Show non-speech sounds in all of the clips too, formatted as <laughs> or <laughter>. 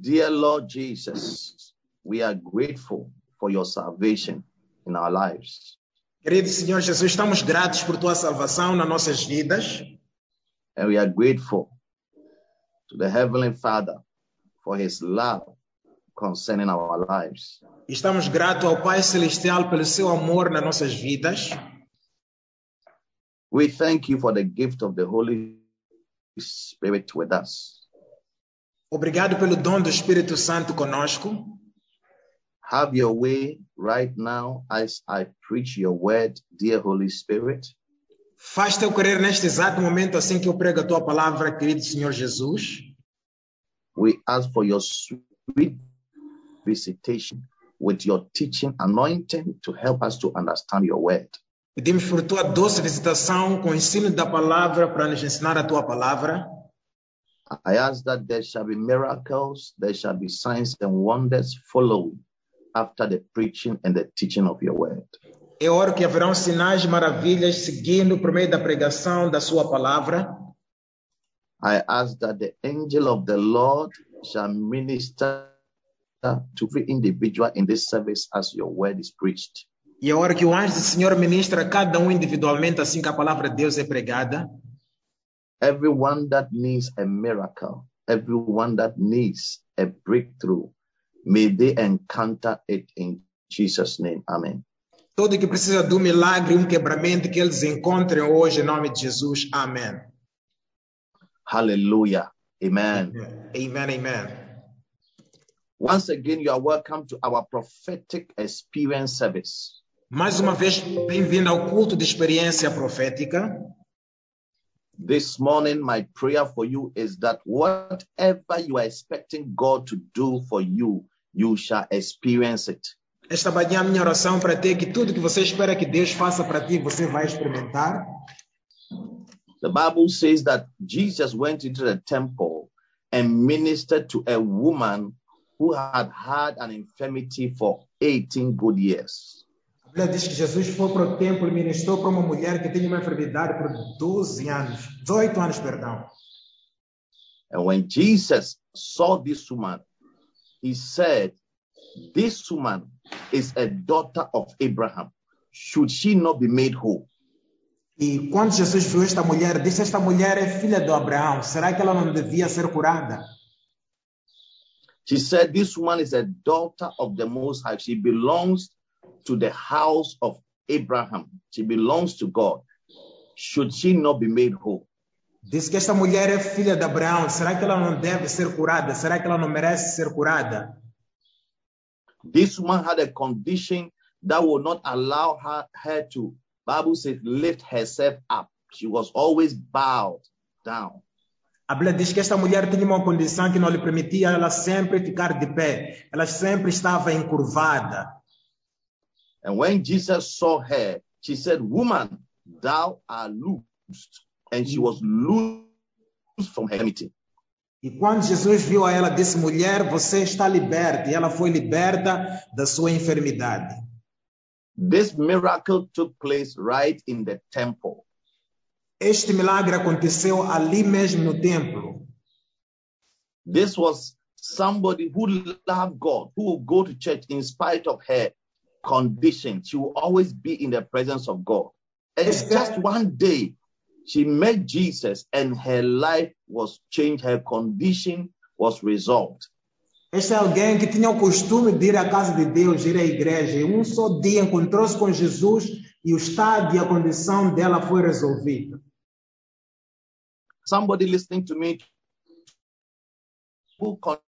Dear Lord Jesus, we are grateful for your salvation in our lives. Querido Senhor Jesus, estamos gratos por tua salvação nas nossas vidas And we are grateful to the Heavenly Father for his love concerning our lives. estamos gratos ao Pai Celestial pelo seu amor nas nossas vidas. We thank you for the gift of the Holy Spirit with us. Obrigado pelo dom do Espírito Santo conosco. Have your way right now as I preach your word, dear Holy Spirit. Faz teu querer neste exato momento, assim que eu prego a tua palavra, querido Senhor Jesus. We ask for your sweet visitation with your teaching anointing to help us to understand your word. Pedimos por tua doce visitação com o ensino da palavra para nos ensinar a tua palavra. I ask that there shall be miracles, there shall be signs and wonders following after the preaching and the teaching of your word. Eu oro que haverão sinais e maravilhas seguindo por meio da pregação da sua palavra. I ask that the angel of the Lord shall minister to every individual in this service as your word is preached. E eu oro que o anjo do Senhor ministre a cada um individualmente, assim que a palavra de Deus é pregada. Everyone that needs a miracle, everyone that needs a breakthrough, may they encounter it in Jesus' name. Amen. Todo que precisa do milagre, um quebramento, que eles encontrem hoje, em nome de Jesus. Amém. Hallelujah. Amen. Amen, amen. Once again, you are welcome to our prophetic experience service. Mais uma vez, bem-vindo ao culto de experiência profética. This morning, my prayer for you is that whatever you are expecting God to do for you, you shall experience it. Esta manhã, minha oração para ti é que tudo que você espera que Deus faça para ti, você vai experimentar. The Bible says that Jesus went into the temple and ministered to a woman who had had an infirmity for 18 good years. Bíblia diz que Jesus foi para o templo e ministrou para uma mulher que tinha uma enfermidade por 12 anos, 18 anos, perdão. And when Jesus saw this woman, he said, This woman is a daughter of Abraham. Should she not be made whole? E quando Jesus viu esta mulher, disse: Esta mulher é filha de Abraão, será que ela não devia ser curada? She said, This woman is a daughter of the Most High. She belongs to the house of Abraham. She belongs to God. Should she not be made whole? Disse que esta mulher é filha de Abraão, será que ela não deve ser curada? Será que ela não merece ser curada? This woman had a condition that would not allow her, her to, Bible says, lift herself up. She was always bowed down. A Bíblia diz que esta mulher tinha uma condição que não lhe permitia ela sempre ficar de pé. Ela sempre estava encurvada. And when Jesus saw her, she said, Woman, thou art loosed. And she was loosed from her enmity. E quando Jesus viu a ela, disse: Mulher, você está liberta. E ela foi liberta da sua enfermidade. This miracle took place right in the temple. Este milagre aconteceu ali mesmo no templo. This was somebody who loved God, who would go to church in spite of her condition. She will always be in the presence of God. And just one day, she met Jesus and her life was changed. Her condition was resolved. Este é alguém que tinha o costume de ir à casa de Deus, ir à igreja. E um só dia encontrou-se com Jesus e o estado e a condição dela foi resolvida. Somebody listening to me who con-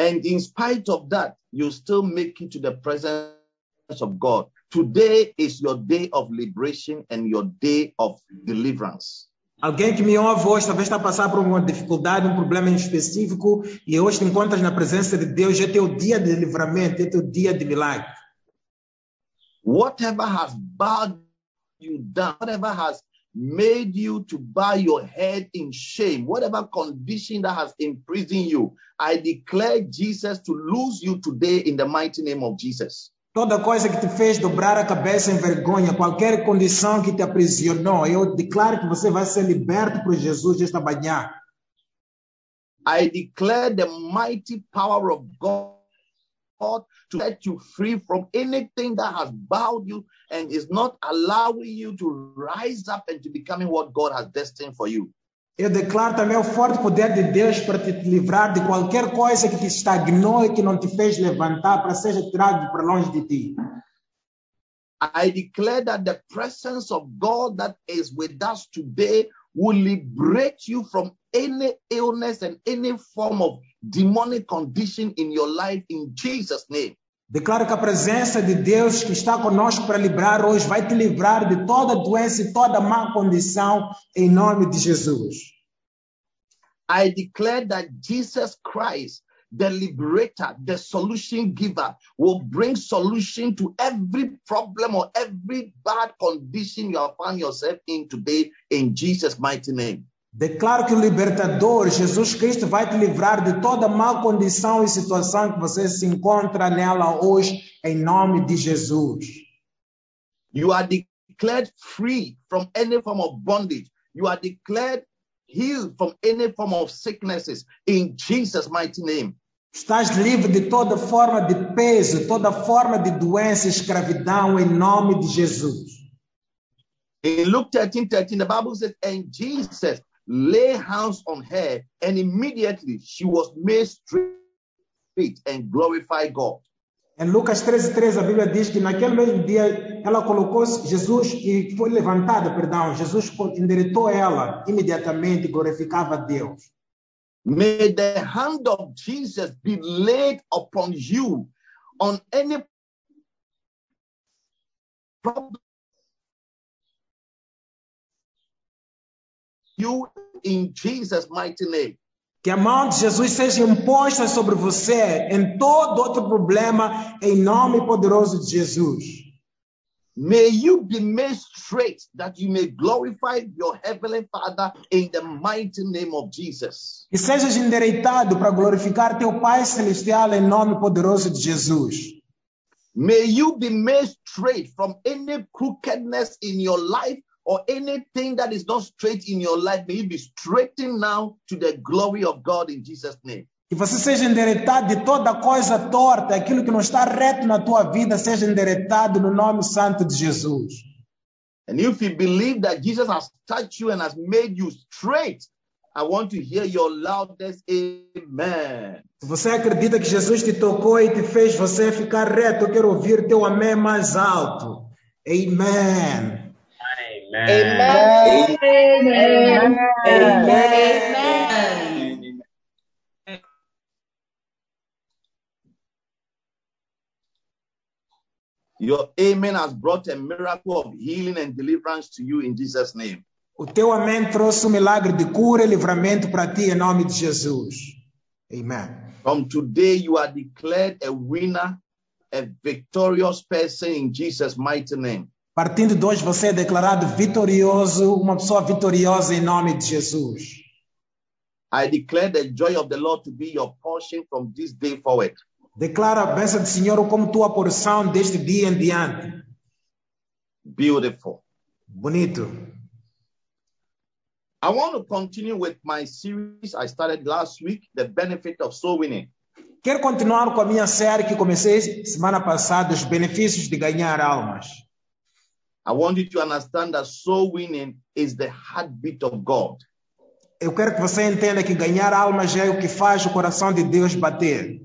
and in spite of that, you still make it to the presence of God. Today is your day of liberation and your day of deliverance. Alguém que me ouve hoje talvez está a passar por uma dificuldade, um problema em específico, e hoje te encontras na presença de Deus, é teu dia de livramento, é teu dia de milagre. Whatever has bowed you down, whatever has made you to bow your head in shame, whatever condition that has imprisoned you, I declare Jesus to lose you today in the mighty name of Jesus. Toda coisa que te fez dobrar a cabeça em vergonha, qualquer condição que te aprisionou, eu declaro que você vai ser liberto por Jesus esta manhã. I declare the mighty power of God to set you free from anything that has you and is not allowing you to rise up and to becoming what God has destined for you. Eu declaro também o forte poder de Deus para te livrar de qualquer coisa que te estagnou e que não te fez levantar para seja tirado para longe de ti. I declare that the presence of God that is with us today will liberate you from any illness and any form of demonic condition in your life in Jesus' name. Declaro que a presença de Deus que está conosco para livrar hoje vai te livrar de toda doença e toda má condição em nome de Jesus. I declare that Jesus Christ, the liberator, the solution giver, will bring solution to every problem or every bad condition you have found yourself in today in Jesus' mighty name. Declaro que o libertador, Jesus Cristo, vai te livrar de toda má condição e situação que você se encontra nela hoje, em nome de Jesus. You are declared free from any form of bondage. You are declared healed from any form of sicknesses in Jesus' mighty name. Estás livre de toda forma de peso, toda forma de doença e escravidão, em nome de Jesus. In Luke 13 13, the Bible says, And Jesus lay hands on her, and immediately she was made straight and glorified God. Em Lucas 13, 13, a Bíblia diz que naquele mesmo dia ela colocou Jesus e foi levantada, perdão, Jesus endireitou ela imediatamente e glorificava a Deus. May the hand of Jesus be laid upon you on any problem you in Jesus' mighty name. Que a mão de Jesus seja imposta sobre você em todo outro problema, em nome poderoso de Jesus. May you be made straight that you may glorify your heavenly Father in the mighty name of Jesus. Que sejas endireitado para glorificar teu Pai Celestial em nome poderoso de Jesus. May you be made straight from any crookedness in your life or anything that is not straight in your life. May you be straightened now to the glory of God in Jesus' name. Que você seja endireitado de toda coisa torta, aquilo que não está reto na tua vida, seja endireitado no nome santo de Jesus. And if you believe that Jesus has touched you and has made you straight, I want to hear your loudest amen. Se você acredita que Jesus te tocou e te fez você ficar reto, eu quero ouvir teu amém mais alto. Amen. Amen. Amen. Amen. Your amen has brought a miracle of healing and deliverance to you in Jesus' name. O teu amém trouxe um milagre de cura e livramento para ti em nome de Jesus. Amen. From today, you are declared a winner, a victorious person in Jesus' mighty name. Partindo de hoje, você é declarado vitorioso, uma pessoa vitoriosa em nome de Jesus. I declare the joy of the Lord to be your portion from this day forward. Declara a bênção do Senhor como tua porção deste dia em diante. Beautiful. Bonito. I want to continue with my series I started last week, The Benefit of Soul Winning. Quero continuar com a minha série que comecei semana passada, os benefícios de ganhar almas. I want you to understand that soul winning is the heartbeat of God. Eu quero que você entenda que ganhar almas é o que faz o coração de Deus bater.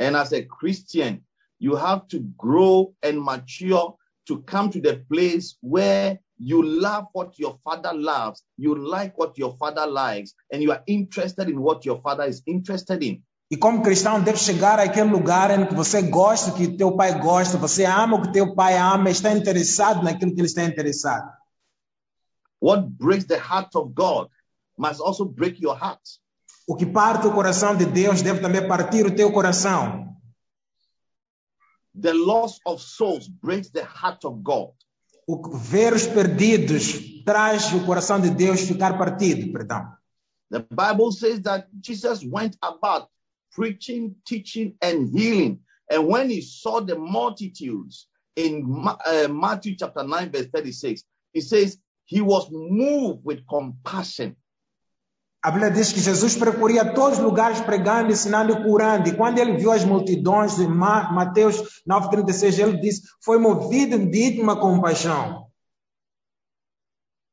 And as a Christian, you have to grow and mature to come to the place where you love what your father loves, you like what your father likes, and you are interested in what your father is interested in. E como cristão, deve chegar àquele lugar em que você gosta, que teu pai gosta, você ama o que teu pai ama, está interessado naquilo que ele está interessado. What breaks the heart of God must also break your heart. O que parte o coração de Deus deve também partir o teu coração. The loss of souls breaks the heart of God. O ver os perdidos traz o coração de Deus ficar partido, perdão. The Bible says that Jesus went about preaching, teaching, and healing. And when he saw the multitudes in uh, Matthew chapter 9, verse 36, he says, he was moved with compassion. A diz que Jesus percorria todos os lugares pregando, ensinando e curando. E quando ele viu as multidões, em Ma- Mateus 9,36, ele disse: Foi movido de íntima compaixão.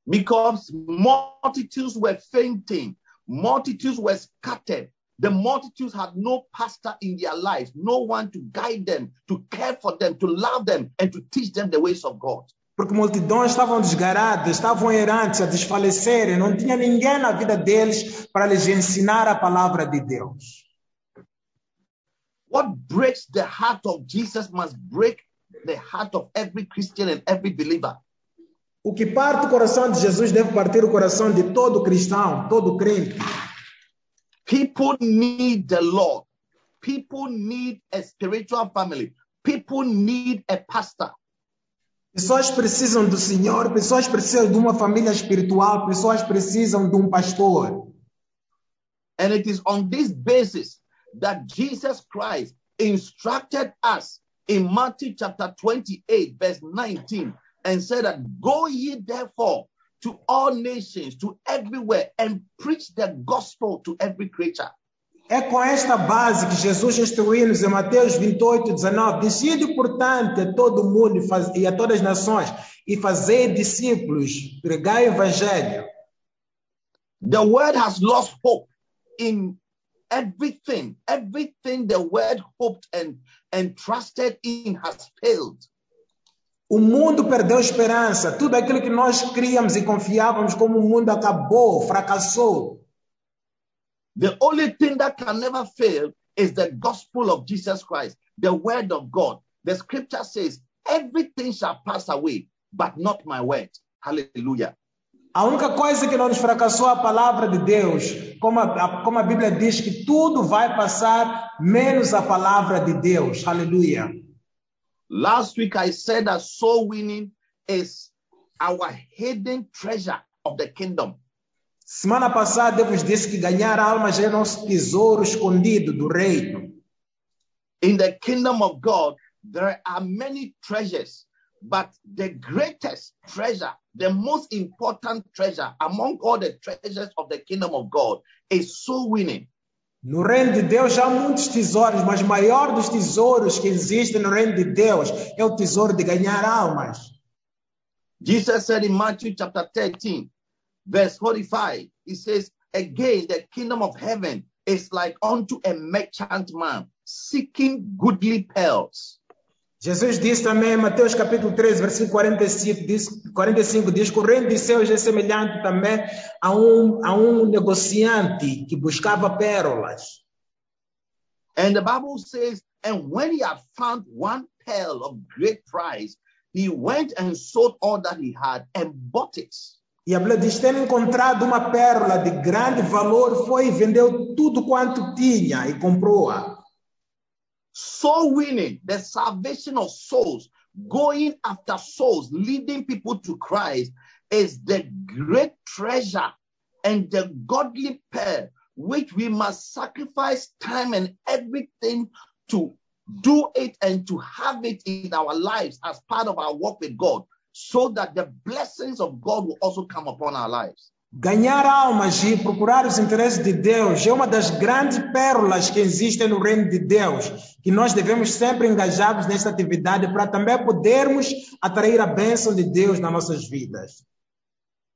because multitudes were fainting, multitudes were scattered. The multitudes had no pastor in their lives, no one to guide them, to care for them, to love them, and to teach them the ways of God. Porque multidões estavam desgaradas, estavam errantes, a desfalecerem. Não tinha ninguém na vida deles para lhes ensinar a palavra de Deus. What breaks the heart of Jesus must break the heart of every Christian and every believer. O que parte o coração de Jesus deve partir o coração de todo cristão, todo crente. People need the Lord. People need a spiritual family. People need a pastor. Pessoas precisam do Senhor, pessoas precisam de uma família espiritual, pessoas precisam de um pastor. And it is on this basis that Jesus Christ instructed us in Matthew chapter 28, verse 19, and said that go ye therefore to all nations, to everywhere, and preach the gospel to every creature. É com esta base que Jesus instruiu-nos em Mateus 28, 19. Decide, portanto, a todo mundo e a todas as nações e fazei discípulos, pregai o evangelho. The word has lost hope in everything. Everything the word hoped and, and trusted in has failed. O mundo perdeu esperança. Tudo aquilo que nós criamos e confiávamos como o mundo acabou, fracassou. The only thing that can never fail is the gospel of Jesus Christ, the word of God. The scripture says, everything shall pass away, but not my word. Hallelujah. A única coisa que não nos fracassou é a palavra de Deus. Como a, como a Bíblia diz que tudo vai passar, menos a palavra de Deus. Aleluia. Last week I said that soul winning is our hidden treasure of the kingdom. Semana passada eu vos disse que ganhar almas é nosso tesouro escondido do reino. In the kingdom of God, there are many treasures, but the greatest treasure, the most important treasure among all the treasures of the kingdom of God is soul winning. No reino de Deus há muitos tesouros, mas o maior dos tesouros que existem no reino de Deus é o tesouro de ganhar almas. Jesus said in Matthew chapter 13, verse 45, he says, Again, the kingdom of heaven is like unto a merchant man seeking goodly pearls. Jesus disse também em Mateus capítulo 13, versículo 45, diz, 45, diz que o reino de céus é semelhante também a um, a um negociante que buscava pérolas. And the Bible says, And when he had found one pearl of great price, he went and sold all that he had and bought it. E a Bíblia diz, tendo encontrado uma pérola de grande valor, foi e vendeu tudo quanto tinha e comprou-a. Soul winning, the salvation of souls, going after souls, leading people to Christ is the great treasure and the godly pearl which we must sacrifice time and everything to do it and to have it in our lives as part of our walk with God so that the blessings of God will also come upon our lives. Ganhar almas e procurar os interesses de Deus é uma das grandes pérolas que existem no reino de Deus, que nós devemos sempre engajarmos nesta atividade para também podermos atrair a bênção de Deus nas nossas vidas.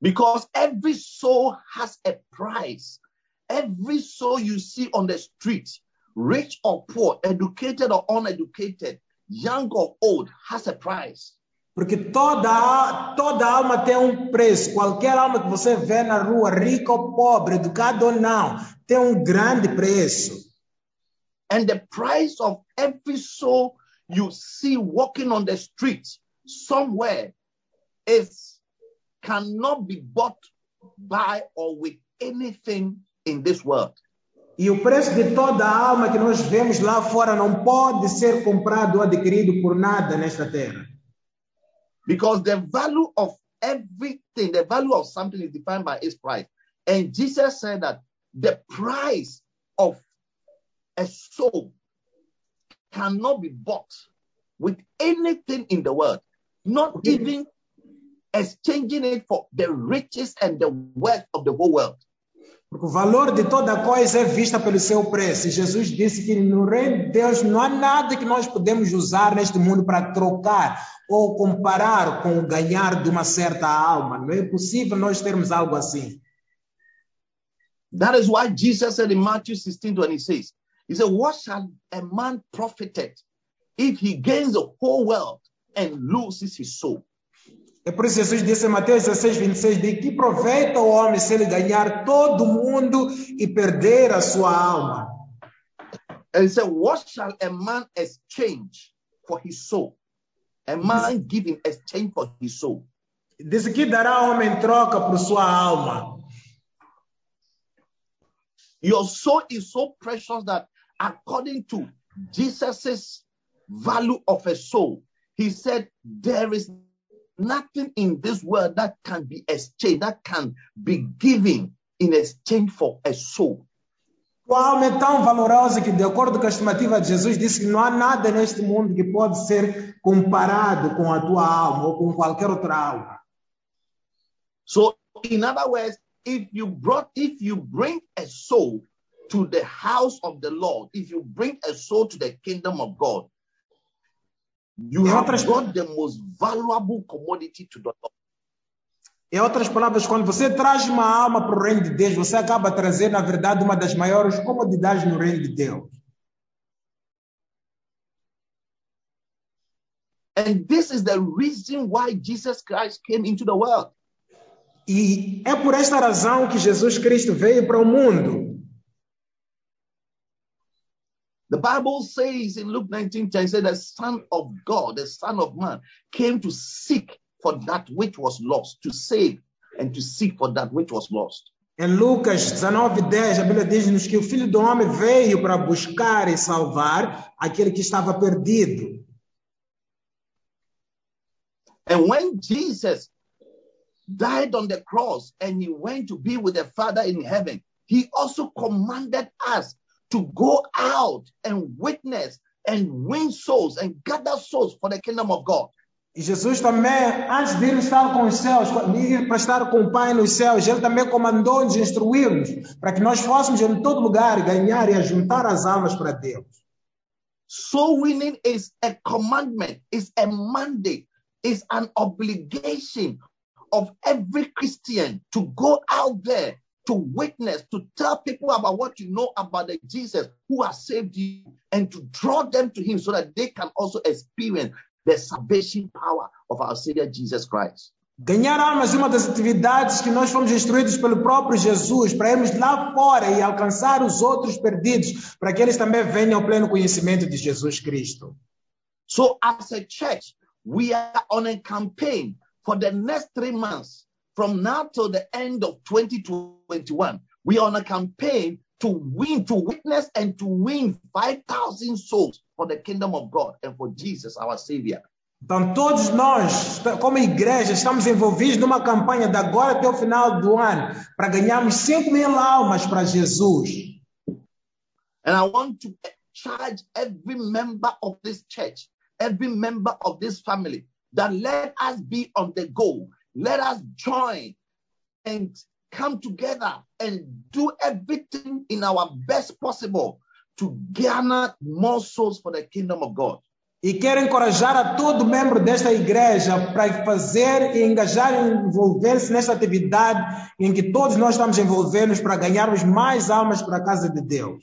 Because every soul has a price. Every soul you see on the street, rich or poor, educated or uneducated, young or old, has a price. Porque toda, toda alma tem um preço. Qualquer alma que você vê na rua, rica ou pobre, educado ou não, tem um grande preço. And the price of every soul you see walking on the street somewhere is cannot be bought by or with anything in this world. E o preço de toda alma que nós vemos lá fora não pode ser comprado ou adquirido por nada nesta terra. Because the value of everything, the value of something is defined by its price. And Jesus said that the price of a soul cannot be bought with anything in the world, not even exchanging it for the riches and the wealth of the whole world. Porque o valor de toda coisa é vista pelo seu preço. E Jesus disse que no reino de Deus não há nada que nós podemos usar neste mundo para trocar ou comparar com o ganhar de uma certa alma. Não é possível nós termos algo assim. That is why Jesus said in Matthew 16 26, He said, What shall a man profit if he gains the whole world and loses his soul? É por isso Jesus disse em Mateus 16, 26, de que proveita o homem se ele ganhar todo mundo e perder a sua alma? And he said, What shall a man exchange for his soul? A man give in exchange for his soul. Disse que dará homem em troca por sua alma. Your soul is so precious that according to Jesus's value of a soul, he said, There is nothing in this world that can be exchanged, that can be given in exchange for a soul. Alma é tão valorosa que, de acordo com a estimativa de Jesus, disse que não há nada neste mundo que pode ser comparado com a tua alma ou com qualquer outra alma. So, in other words, if you brought, if you bring a soul to the house of the Lord, if you bring a soul to the kingdom of God, you have brought the most valuable commodity to the Lord. Em outras palavras, quando você traz uma alma para o reino de Deus, você acaba trazendo, na verdade, uma das maiores comodidades no reino de Deus. And this is the reason why Jesus Christ came into the world. E é por esta razão que Jesus Cristo veio para o mundo. The Bible says in Luke 19 10, said the Son of God, the Son of Man, came to seek for that which was lost, to save and to seek for that which was lost. Em Lucas 19, 10, a Bíblia diz-nos que o Filho do Homem veio para buscar e salvar aquele que estava perdido. And when Jesus died on the cross and he went to be with the Father in heaven, he also commanded us to go out and witness and win souls and gather souls for the kingdom of God. E Jesus também, antes de estar com os céus, de ir para estar com o Pai nos céus, ele também comandou-nos, instruiu-nos, para que nós fôssemos em todo lugar ganhar e ajuntar as almas para Deus. Soul winning is a commandment, is a mandate, is an obligation of every Christian to go out there to witness, to tell people about what you know about the Jesus who has saved you and to draw them to him so that they can also experience the salvation power of our Savior Jesus Christ. Ganhar almas é uma das atividades que nós fomos instruídos pelo próprio Jesus, para irmos lá fora e alcançar os outros perdidos, para que eles também venham ao pleno conhecimento de Jesus Cristo. So, as a church, we are on a campaign for the next three months, from now till the end of 2021. We are on a campaign to win, to witness, and to win 5,000 souls for the kingdom of God and for Jesus, our Savior. Então, todos nós, como igreja, estamos envolvidos numa campanha de agora até o final do ano, para ganharmos 5 mil almas para Jesus. And I want to charge every member of this church, every member of this family, that let us be on the go. Let us join and come together and do everything in our best possible to garner more souls for the kingdom of God. E quero encorajar a todo membro desta igreja para fazer e engajar e envolver-se nesta atividade em que todos nós estamos envolvendo para ganharmos mais almas para a casa de Deus.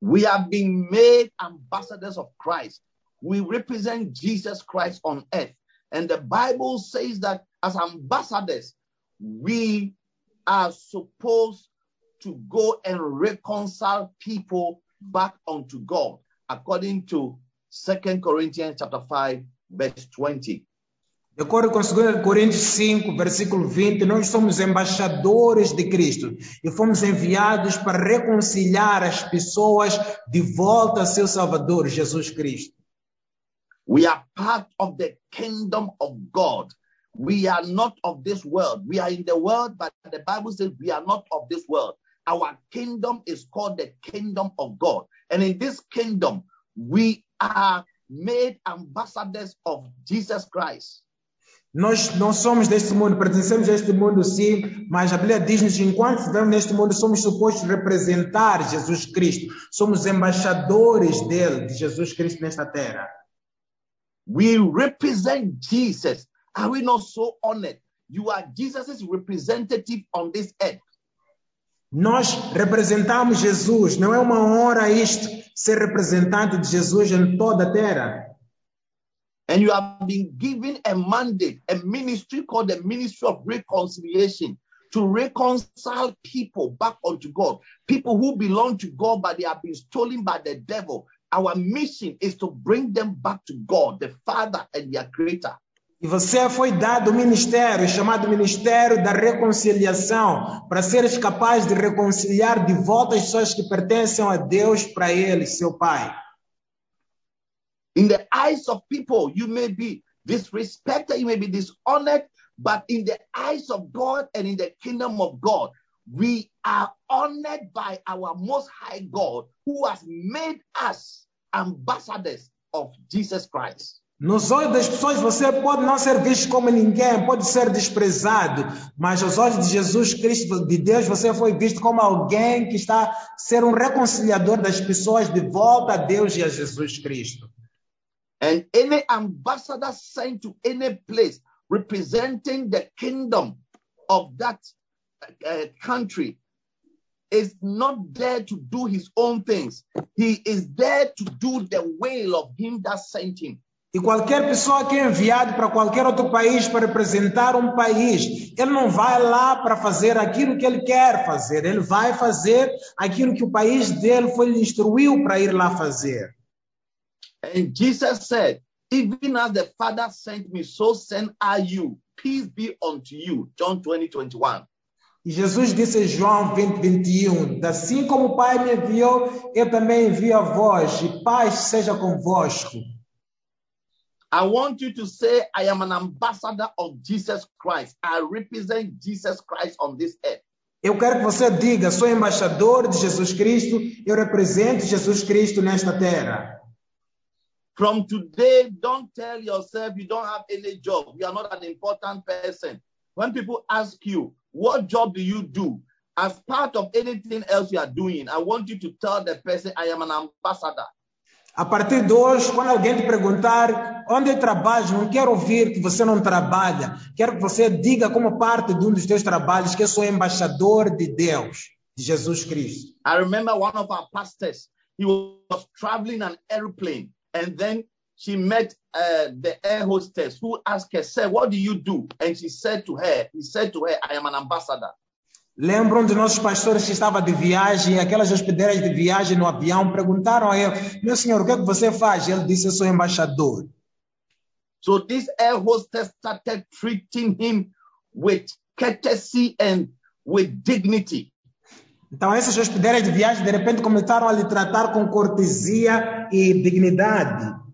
We have been made ambassadors of Christ. We represent Jesus Christ on earth. And the Bible says that as ambassadors, we are supposed to go and reconcile people back unto God, according to Second Corinthians chapter 5, verse 20. De acordo com 2 Coríntios 5, versículo 20, nós somos embaixadores de Cristo e fomos enviados para reconciliar as pessoas de volta a seu Salvador, Jesus Cristo. We are part of the kingdom of God. We are not of this world. We are in the world, but the Bible says we are not of this world. Our kingdom is called the kingdom of God. And in this kingdom, we are made ambassadors of Jesus Christ. Nós não somos deste mundo, pertencemos a este mundo sim, mas a Bíblia diz-nos enquanto estivermos neste mundo, somos supostos representar Jesus Cristo. Somos embaixadores dele, de Jesus Cristo nesta terra. We represent Jesus. Are we not so honored? You are Jesus' representative on this earth. Nós representamos Jesus. Não é uma honra isto, ser representante de Jesus em toda a terra. And you have been given a mandate, a ministry called the Ministry of Reconciliation to reconcile people back unto God. People who belong to God, but they have been stolen by the devil. Our mission is to bring them back to God, the Father and their Creator. E você foi dado o ministério, chamado Ministério da Reconciliação, para seres capaz de reconciliar de volta as pessoas que pertencem a Deus para Ele, seu Pai. In the eyes of people, you may be disrespected, you may be dishonored, but in the eyes of God and in the kingdom of God, we are honored by our Most High God who has made us ambassadors of Jesus Christ. Nos olhos das pessoas você pode não ser visto como ninguém, pode ser desprezado, mas aos olhos de Jesus Cristo, de Deus, você foi visto como alguém que está a ser um reconciliador das pessoas de volta a Deus e a Jesus Cristo. And any ambassador sent to any place representing the kingdom of that uh, country is not there to do his own things. He is there to do the will of him that sent him. E qualquer pessoa que é enviado para qualquer outro país para representar um país, ele não vai lá para fazer aquilo que ele quer fazer, ele vai fazer aquilo que o país dele foi lhe instruiu para ir lá fazer. And Jesus said, Even as the Father sent me, so send I you. Peace be unto you. John 20, 21. E Jesus disse em João 20, 21, assim como o Pai me enviou, eu também envio a vós, e paz seja convosco. I want you to say, I am an ambassador of Jesus Christ. I represent Jesus Christ on this earth. Eu quero que você diga, sou embaixador de Jesus Cristo, eu represento Jesus Cristo nesta terra. From today, don't tell yourself you don't have any job. You are not an important person. When people ask you, what job do you do? As part of anything else you are doing, I want you to tell the person, I am an ambassador. A partir de hoje, quando alguém te perguntar onde trabalhas, não quero ouvir que você não trabalha. Quero que você diga como parte de um dos teus trabalhos que eu sou embaixador de Deus, de Jesus Cristo. I remember one of our pastors, he was traveling an airplane and then she met uh, the air hostess who asked her, Sir, what do you do? And she said to her, he said to her, I am an ambassador. Lembram de nossos pastores que estava de viagem, aquelas hospedeiras de viagem no avião, perguntaram a ele, meu senhor, o que, é que você faz? Ele disse, eu sou embaixador. So this air hostess started treating him with courtesy and with dignity. Então essas hospedeiras de viagem de repente começaram a lhe tratar com cortesia e dignidade.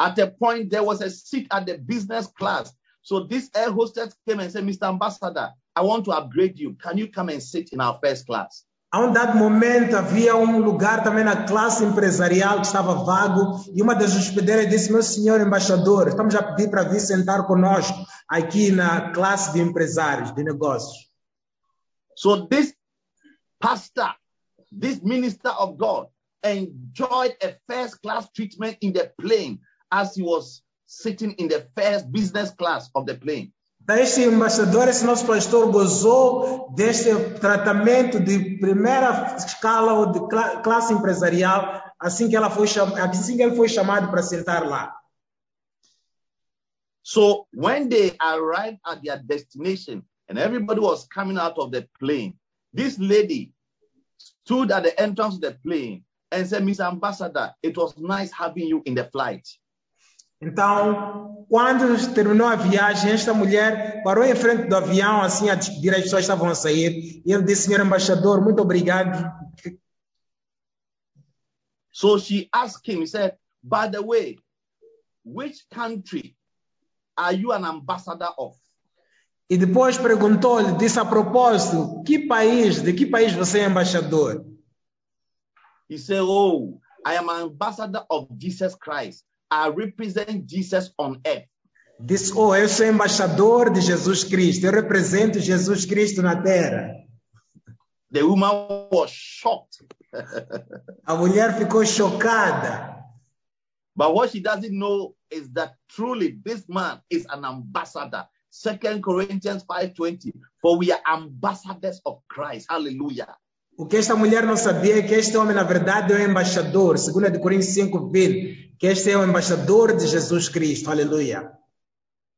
At a point, there was a seat at the business class. So this air hostess came and said, Mr. Ambassador, I want to upgrade you. Can you come and sit in our first class? A um dado momento havia um lugar também na classe empresarial que estava vago e uma das hospedeiras disse: Meu senhor embaixador, estamos a pedir para vir sentar conosco aqui na classe de empresários, de negócios. So this pastor, this minister of God, enjoyed a first class treatment in the plane as he was sitting in the first business class of the plane. Este embaixador, esse nosso pastor, gozou deste tratamento de primeira escala ou de classe empresarial assim que, ela foi assim que ele foi chamado para sentar lá. So when they arrived at their destination and everybody was coming out of the plane, this lady stood at the entrance of the plane and said, Mr. Ambassador, it was nice having you in the flight. Então, quando terminou a viagem, esta mulher parou em frente do avião, assim, a despedir, as pessoas estavam a sair. E ele disse, senhor embaixador, muito obrigado. So she asked him, he said, By the way, which country are you an ambassador of? E depois perguntou-lhe, disse a propósito, que país, de que país você é embaixador? He said, Oh, I am an ambassador of Jesus Christ. I represent Jesus on earth. Disse, oh, eu sou embaixador de Jesus Cristo, eu represento Jesus Cristo na terra. The woman was shocked. <laughs> A mulher ficou chocada. But what she doesn't know is that truly this man is an ambassador. Second Corinthians 5:20. For we are ambassadors of Christ. Hallelujah. O que esta mulher não sabia é que este homem, na verdade, é o embaixador, segundo de Coríntios 5, 20, que este é o embaixador de Jesus Cristo. Aleluia.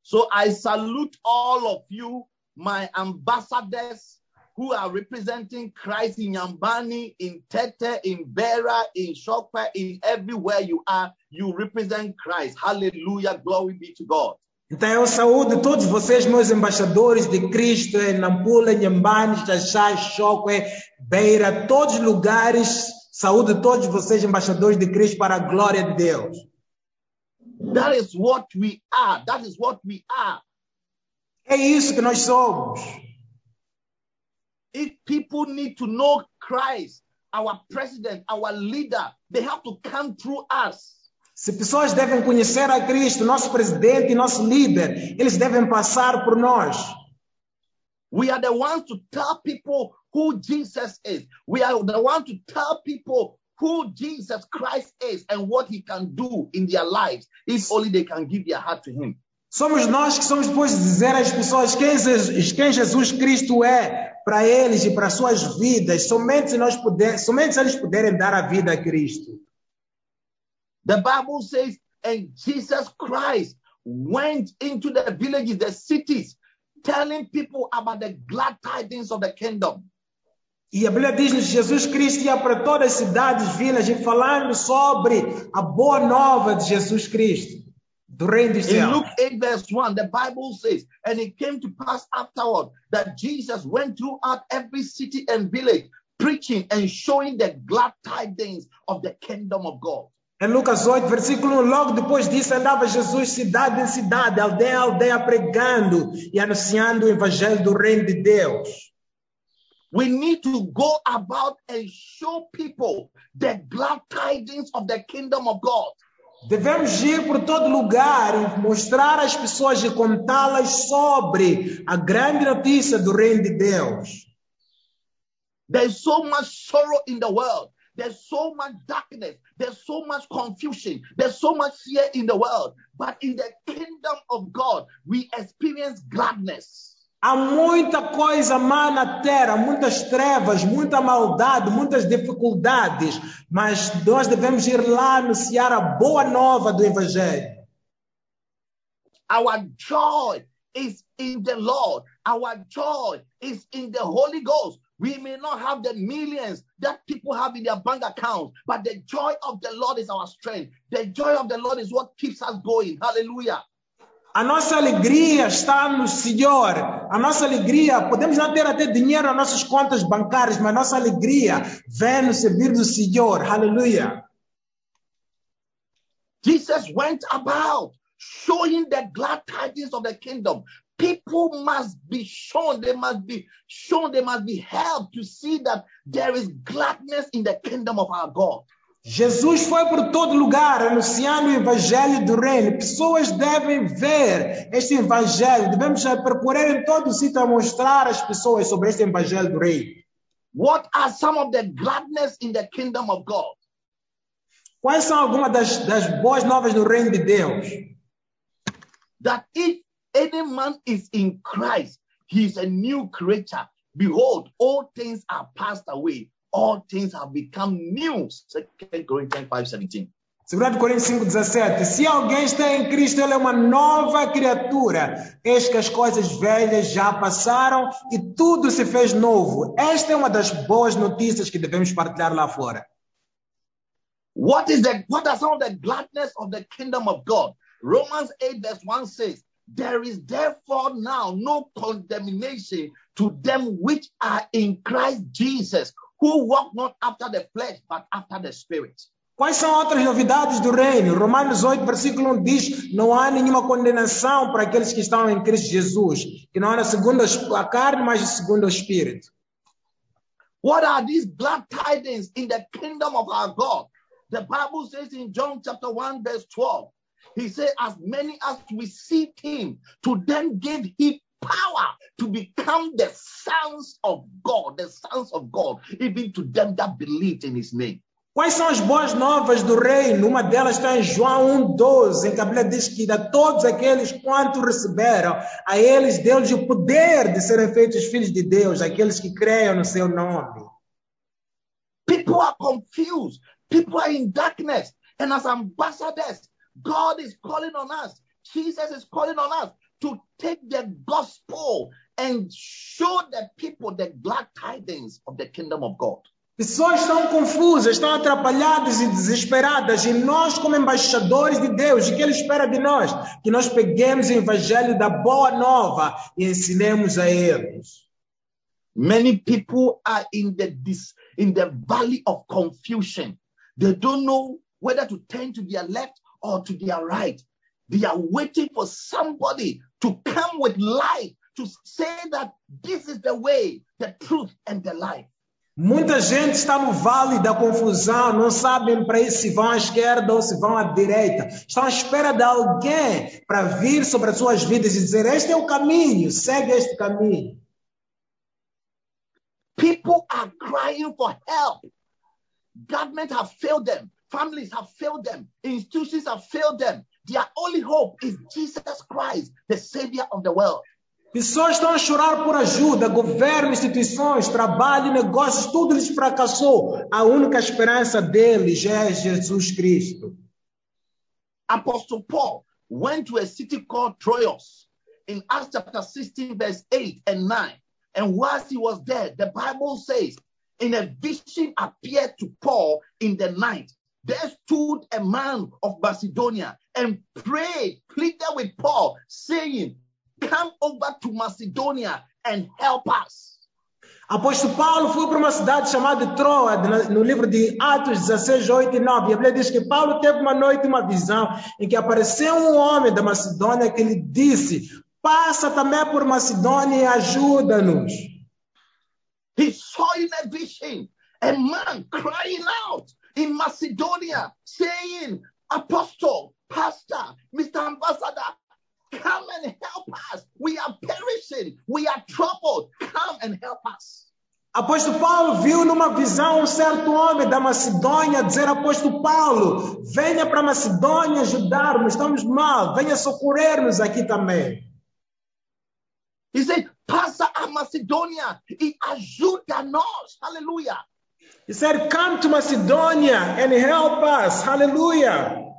So I salute all of you, my ambassadors who are representing Christ in Yambani, in Tete, in Bera, in Shokpa, in everywhere you are, you represent Christ. Hallelujah. Glory be to God. Então eu saúdo todos vocês, meus embaixadores de Cristo, em Nampula, Nhambane, Xaxá, Chocwe, Beira, todos os lugares. Saúdo todos vocês, embaixadores de Cristo, para a glória de Deus. That is what we are. That is what we are. É isso que nós somos. If people need to know Christ, our president, our leader, they have to come through us. Se pessoas devem conhecer a Cristo, nosso presidente e nosso líder, eles devem passar por nós. We are the ones to tell people who Jesus is. We are the ones to tell people who Jesus Christ is and what he can do in their lives if only they can give their heart to him. Somos nós que somos depois de dizer às pessoas quem Jesus, quem Jesus Cristo é para eles e para suas vidas, somente se nós puder, somente se eles puderem dar a vida a Cristo. The Bible says, and Jesus Christ went into the villages, the cities, telling people about the glad tidings of the kingdom. E a Bíblia diz que Jesus Cristo ia para todas as cidades, vilas, e falando sobre a boa nova de Jesus Cristo, do reino dos In. Luke 8, verse 1, the Bible says, And it came to pass afterward that Jesus went throughout every city and village, preaching and showing the glad tidings of the kingdom of God. Em Lucas 8, versículo 1, logo depois disso andava Jesus cidade em cidade, aldeia em aldeia, pregando e anunciando o evangelho do reino de Deus. We need to go about and show people the glad tidings of the kingdom of God. Devemos ir por todo lugar e mostrar às pessoas e contá-las sobre a grande notícia do reino de Deus. There's so much sorrow in the world. There's so much darkness. There's so much confusion. There's so much fear in the world. But in the kingdom of God, we experience gladness. Há muita coisa má na terra, muitas trevas, muita maldade, muitas dificuldades, mas nós devemos ir lá anunciar a boa nova do Evangelho. Our joy is in the Lord. Our joy is in the Holy Ghost. We may not have the millions that people have in their bank accounts, but the joy of the Lord is our strength. The joy of the Lord is what keeps us going. Hallelujah. A nossa alegria está no Senhor. A nossa alegria, podemos não ter até dinheiro nas nossas contas bancárias, mas nossa alegria vem no servir do Senhor. Aleluia. Jesus went about showing the glad tidings of the kingdom. People must be shown, they must be shown, they must be helped to see that there is gladness in the kingdom of our God. Jesus foi por todo lugar anunciando o evangelho do reino. Pessoas devem ver este evangelho. Devemos percorrer em todo o sítio a mostrar às pessoas sobre este evangelho do reino. What are some of the gladness in the kingdom of God? Quais são algumas das, das boas novas do reino de Deus? That if any man is in Christ, he is a new creature. Behold, all things are passed away. All things have become new. Second Corinthians 5:17. 2 Coríntios 5,17 Se alguém está em Cristo, ele é uma nova criatura. Eis que as coisas velhas já passaram e tudo se fez novo. Esta é uma das boas notícias que devemos partilhar lá fora. What is the what are some of the gladness of the kingdom of God? Romans 8, verse 1 says, There is therefore now no condemnation to them which are in Christ Jesus, who walk not after the flesh, but after the Spirit. Quais são outras novidades do reino? Romanos 8, versículo 1 diz: Não há nenhuma condenação para aqueles que estão em Cristo Jesus, que não anda segundo a carne, mas segundo o Espírito. What are these glad tidings in the kingdom of our God? The Bible says in John chapter 1, verse 12, He said, As many as received him, to them gave he power to become the sons of God, the sons of God, even to them that believed in his name. Quais são as boas novas do reino? Uma delas está em João 1,12, em que a Bíblia diz que a todos aqueles quanto receberam, a eles deu-lhes o poder de serem feitos filhos de Deus, aqueles que creiam no seu nome. People are confused, people are in darkness, and as ambassadors, God is calling on us, Jesus is calling on us to take the gospel and show the people the glad tidings of the kingdom of God. Pessoas estão confusas, estão atrapalhadas e desesperadas, e nós, como embaixadores de Deus, o que Ele espera de nós? Que nós peguemos o evangelho da boa nova e ensinemos a eles. Many people are in the in the valley of confusion. They don't know whether to turn to their left or to their right. They are waiting for somebody to come with light to say that this is the way, the truth, and the life. Muita gente está no vale da confusão, não sabem para isso se vão à esquerda ou se vão à direita. Estão à espera de alguém para vir sobre as suas vidas e dizer: Este é o caminho, segue este caminho. People are crying for help. Government have failed them. Families have failed them. Institutions have failed them. Their only hope is Jesus Christ, the Savior of the world. Pessoas estão a chorar por ajuda, governo, instituições, trabalho, negócios, tudo lhes fracassou. A única esperança deles é Jesus Cristo. Apostle Paul went to a city called Troas in Acts chapter 16, verse 8 and 9. And whilst he was there, the Bible says, in a vision appeared to Paul in the night. There stood a man of Macedonia and prayed, pleaded with Paul, saying, Come over to Macedonia and help us. Apóstolo Paulo foi para uma cidade chamada Troa, no livro de Atos 16, 8 e 9. E a Bíblia diz que Paulo teve uma noite uma visão em que apareceu um homem da Macedônia que lhe disse: Passa também por Macedônia e ajuda-nos. He saw in a vision a man crying out in Macedonia, saying, Apostle, Pastor, Mr. Ambassador, come and help us. We are perishing. We are troubled. Come and help us. Apóstolo Paulo viu numa visão um certo homem da Macedônia dizer: Apóstolo Paulo, venha para a Macedônia ajudar-nos, estamos mal, venha socorrer-nos aqui também. He said, Passa a Macedonia e ajuda-nos. Hallelujah. He said, Come to Macedonia and help us. Hallelujah.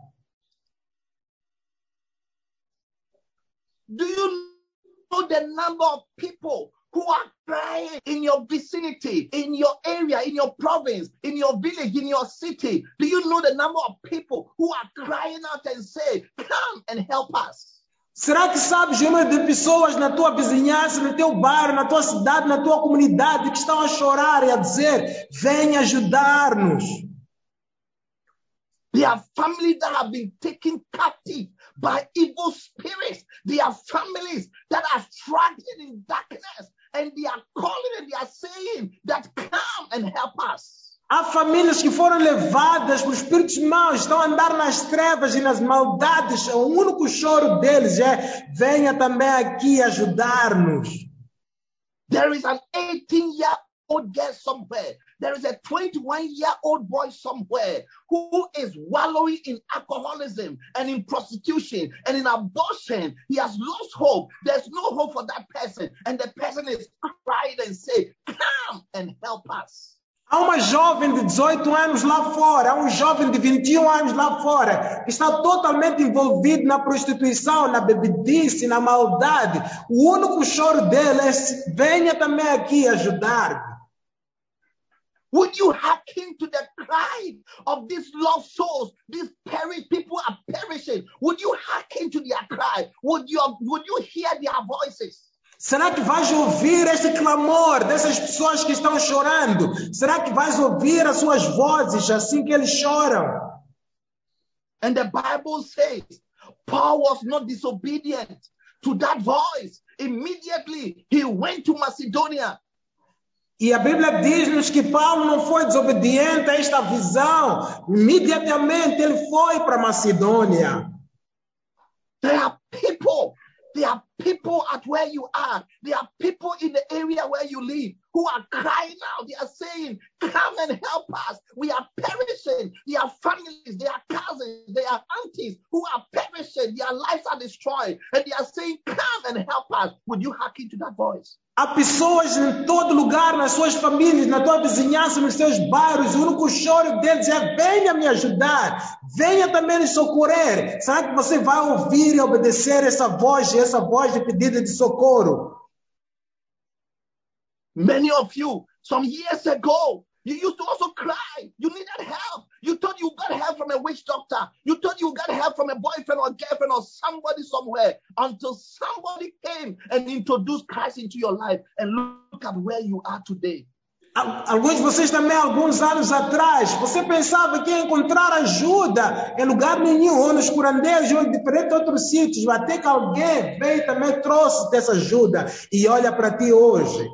Do you know the number of people who are crying in your vicinity, in your area, in your province, in your village, in your city? Do you know the number of people who are crying out and say, Come and help us? Será que sabes o número de pessoas na tua vizinhança, no teu bairro, na tua cidade, na tua comunidade que estão a chorar e a dizer: Venha ajudar-nos? There are families that have been taken captive by evil spirits. There are families that are struggling in darkness and they are calling and they are saying that come and help us. Há famílias que foram levadas por espíritos maus, estão a andar nas trevas e nas maldades. O único choro deles é: venha também aqui ajudar-nos. There is an 18 year old girl somewhere. There is a 21 year old boy somewhere who is wallowing in alcoholism and in prostitution and in abortion. He has lost hope. There's no hope for that person. And the person is crying and saying, Come and help us. Há uma jovem de 18 anos lá fora, há um jovem de 21 anos lá fora, que está totalmente envolvido na prostituição, na bebedice, na maldade. O único choro dele é: venha também aqui ajudar-me. Would you hearken to the cry of these lost souls? These perish people are perishing. Would you hearken to their cry? Would you would you hear their voices? Será que vais ouvir este clamor dessas pessoas que estão chorando? Será que vais ouvir as suas vozes assim que eles choram? And the Bible says Paul was not disobedient to that voice. Immediately he went to Macedonia. E a Bíblia diz-nos que Paulo não foi desobediente a esta visão. Imediatamente ele foi para Macedônia. There are there are people at where you are. There are people in the area where you live who are crying out. They are saying, Come and help us. We are perishing. They are families, they are cousins, they are aunties who are perishing. Their lives are destroyed. And they are saying, Come and help us. Would you hearken to that voice? Há pessoas em todo lugar, nas suas famílias, na tua vizinhança, nos seus bairros. O único choro deles é: venha me ajudar, venha também me socorrer. Será que você vai ouvir e obedecer essa voz, essa voz de pedido de socorro? Many of you, some years ago, you used to also cry. You needed help. You thought you got help from a witch doctor. You thought you got help from a boyfriend or girlfriend or somebody somewhere until somebody came and introduced Christ into your life. And look at where you are today. Al- Alguns de vocês também, alguns anos atrás, você pensava que ia encontrar ajuda em lugar nenhum, ou nos curandeiros, ou em diferentes outros sítios, até que alguém veio e também trouxe dessa ajuda e olha para ti hoje.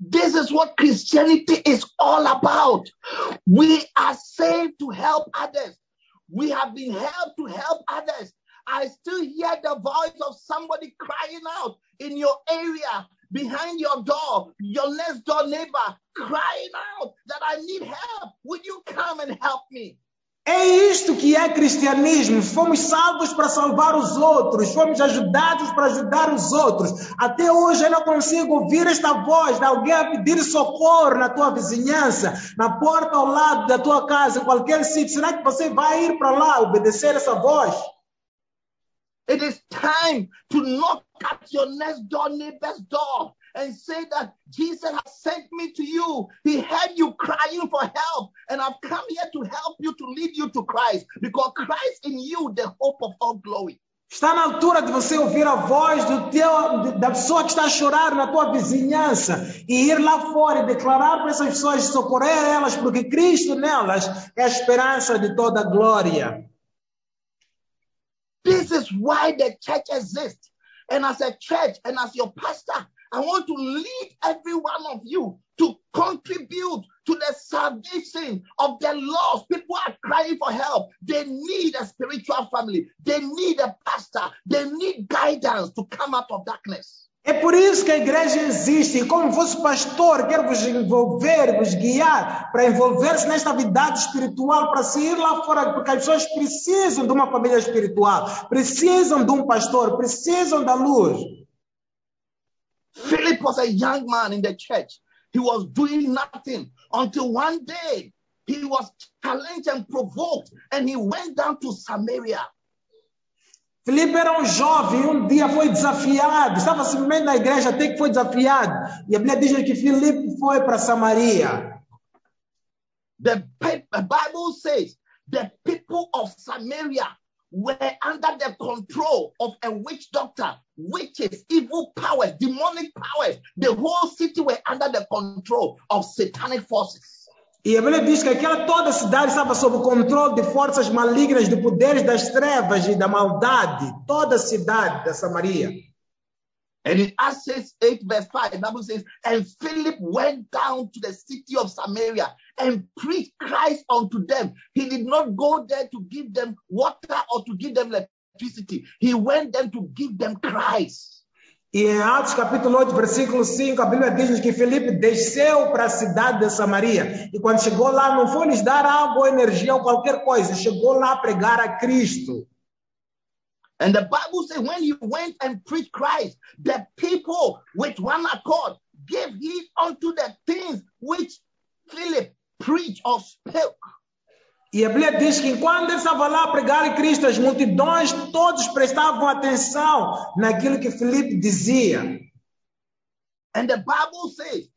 This is what Christianity is all about. We are saved to help others. We have been helped to help others. I still hear the voice of somebody crying out in your area, behind your door, your next door neighbor, crying out that I need help. Will you come and help me? É isto que é cristianismo. Fomos salvos para salvar os outros, fomos ajudados para ajudar os outros. Até hoje eu não consigo ouvir esta voz de alguém a pedir socorro na tua vizinhança, na porta ao lado da tua casa, em qualquer sítio. Será que você vai ir para lá obedecer essa voz? It is time to knock at your next door neighbor's door and say that Jesus has sent me to you. He heard you crying for help, and I've come here to help you to lead you to Christ because Christ in you, the hope of all glory. Está na altura de você ouvir a voz do teu, da pessoa que está a chorar na tua vizinhança e ir lá fora e declarar para essas pessoas socorrer elas, porque Cristo nelas é a esperança de toda glória. This is why the church exists. And as a church and as your pastor, I want to lead every one of you to contribute to the salvation of the lost. People are crying for help. They need a spiritual family. They need a pastor. They need guidance to come out of darkness. É por isso que a igreja existe. E como fosse pastor, quero vos envolver, vos guiar para envolver-se nesta vida espiritual, para sair lá fora, porque as pessoas precisam de uma família espiritual, precisam de um pastor, precisam da luz. Philip was a young man in the church. He was doing nothing until one day he was challenged and provoked and he went down to Samaria. Filipe era um jovem, um dia foi desafiado, estava simplesmente na igreja até que foi desafiado. E a Bíblia diz que Filipe foi para Samaria. The the Bible says the people of Samaria were under the control of a witch doctor, witches, evil powers, demonic powers. The whole city were under the control of satanic forces. E a Bíblia diz que aquela toda cidade estava sob o controle de forças malignas, de poderes das trevas e da maldade. Toda a cidade da Samaria. And in Acts 8, verse 5, the Bible says, And Philip went down to the city of Samaria and preached Christ unto them. He did not go there to give them water or to give them electricity. He went there to give them Christ. E em Atos capítulo 8, versículo 5, a Bíblia diz que Filipe desceu para a cidade de Samaria. E quando chegou lá, não foi lhes dar água energia ou qualquer coisa. Chegou lá a pregar a Cristo. And the Bible says, when he went and preached Christ, the people with one accord gave heed unto the things which Philip preached or spoke. E a Bíblia diz que enquanto ele estava lá a pregar Cristo, as multidões todos prestavam atenção naquilo que Filipe dizia. And the Bible says,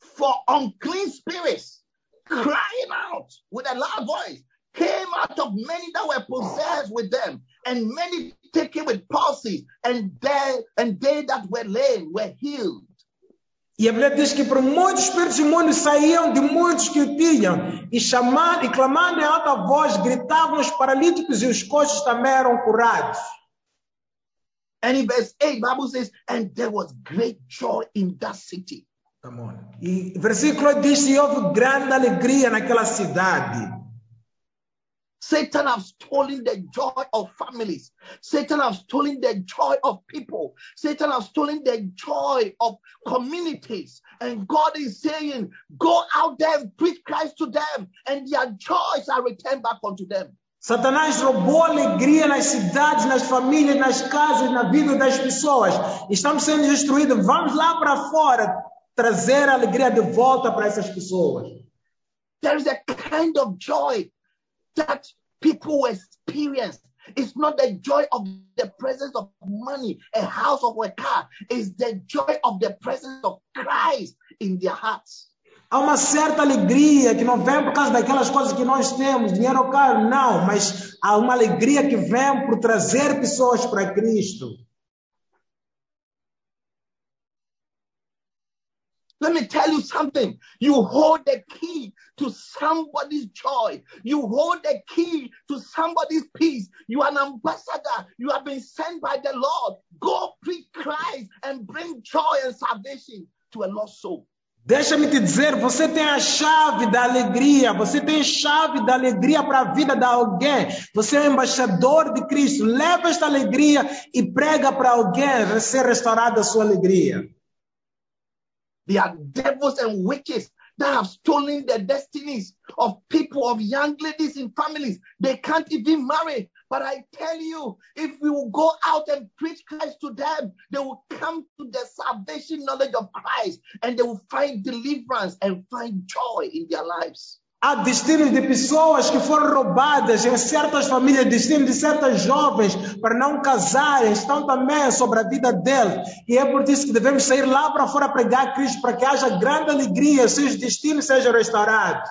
for unclean spirits crying out with a loud voice, came out of many that were possessed with them, and many taken with palsy, and they and they that were lame were healed. E a Bíblia diz que por muitos espíritos imundos saíam de muitos que o tinham, e chamando e clamando em alta voz, gritavam os paralíticos e os coxos também eram curados. And in verse 8, Bible says, and there was great joy in that city. Come on. E versículo diz que houve grande alegria naquela cidade. Satan has stolen the joy of families. Satan has stolen the joy of people. Satan has stolen the joy of communities. And God is saying, go out there and preach Christ to them, and their joys are returned back unto them. Satanás roubou alegria nas cidades, nas famílias, nas casas, na vida das pessoas. Estamos sendo destruídos. Vamos lá para fora trazer a alegria de volta para essas pessoas. There is a kind of joy that people experience. It's not the joy of the presence of money, a house or a car. It's the joy of the presence of Christ in their hearts. Há uma certa alegria que não vem por causa daquelas coisas que nós temos, dinheiro ou caro, não, mas há uma alegria que vem por trazer pessoas para Cristo. Let me tell you something. You hold the key to somebody's joy. You hold the key to somebody's peace. You are an ambassador. You have been sent by the Lord. Go preach Christ and bring joy and salvation to a lost soul. Deixa-me te dizer, você tem a chave da alegria, você tem chave da alegria para a vida de alguém. Você é embaixador de Cristo. Leva esta alegria e prega para alguém ser restaurada a sua alegria. There are devils and witches that have stolen the destinies of people, of young ladies in families. They can't even marry. But I tell you, if we will go out and preach Christ to them, they will come to the salvation knowledge of Christ and they will find deliverance and find joy in their lives. Há destinos de pessoas que foram roubadas em certas famílias, destino de certas jovens para não casarem, estão também sobre a vida deles. E é por isso que devemos sair lá para fora pregar Cristo para que haja grande alegria, seus destinos sejam restaurados.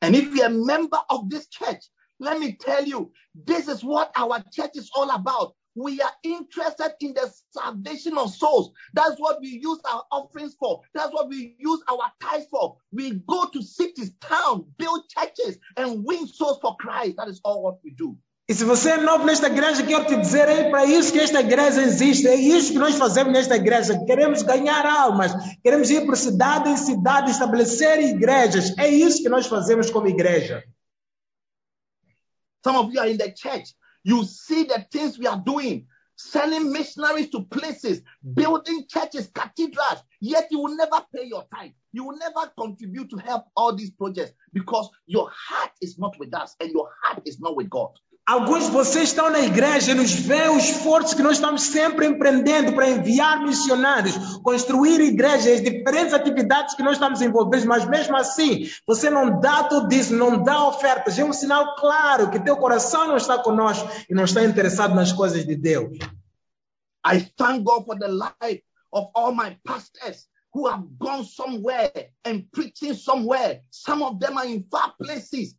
And if you're a member of this church, let me tell you, this is what our church is all about. We are interested in the salvation of souls. That's what we use our offerings for. That's what we use our tithes for. We go to cities, towns, build churches, and win souls for Christ. That is all what we do. E se você é novo nesta igreja, quero te dizer, é para isso que esta igreja existe, é isso que nós fazemos nesta igreja. Queremos ganhar almas, queremos ir por cidade em cidade, estabelecer igrejas. É isso que nós fazemos como igreja. Some of you are in the church. You see the things we are doing, sending missionaries to places, building churches, cathedrals, yet you will never pay your tithe. You will never contribute to help all these projects because your heart is not with us and your heart is not with God. Alguns de vocês estão na igreja e nos veem o esforço que nós estamos sempre empreendendo para enviar missionários, construir igrejas, diferentes atividades que nós estamos envolvidos, mas mesmo assim, você não dá tudo isso, não dá ofertas. É um sinal claro que teu coração não está conosco e não está interessado nas coisas de Deus. I thank God for the life of all my pastors who have gone somewhere and preaching somewhere. Some of them are in far places.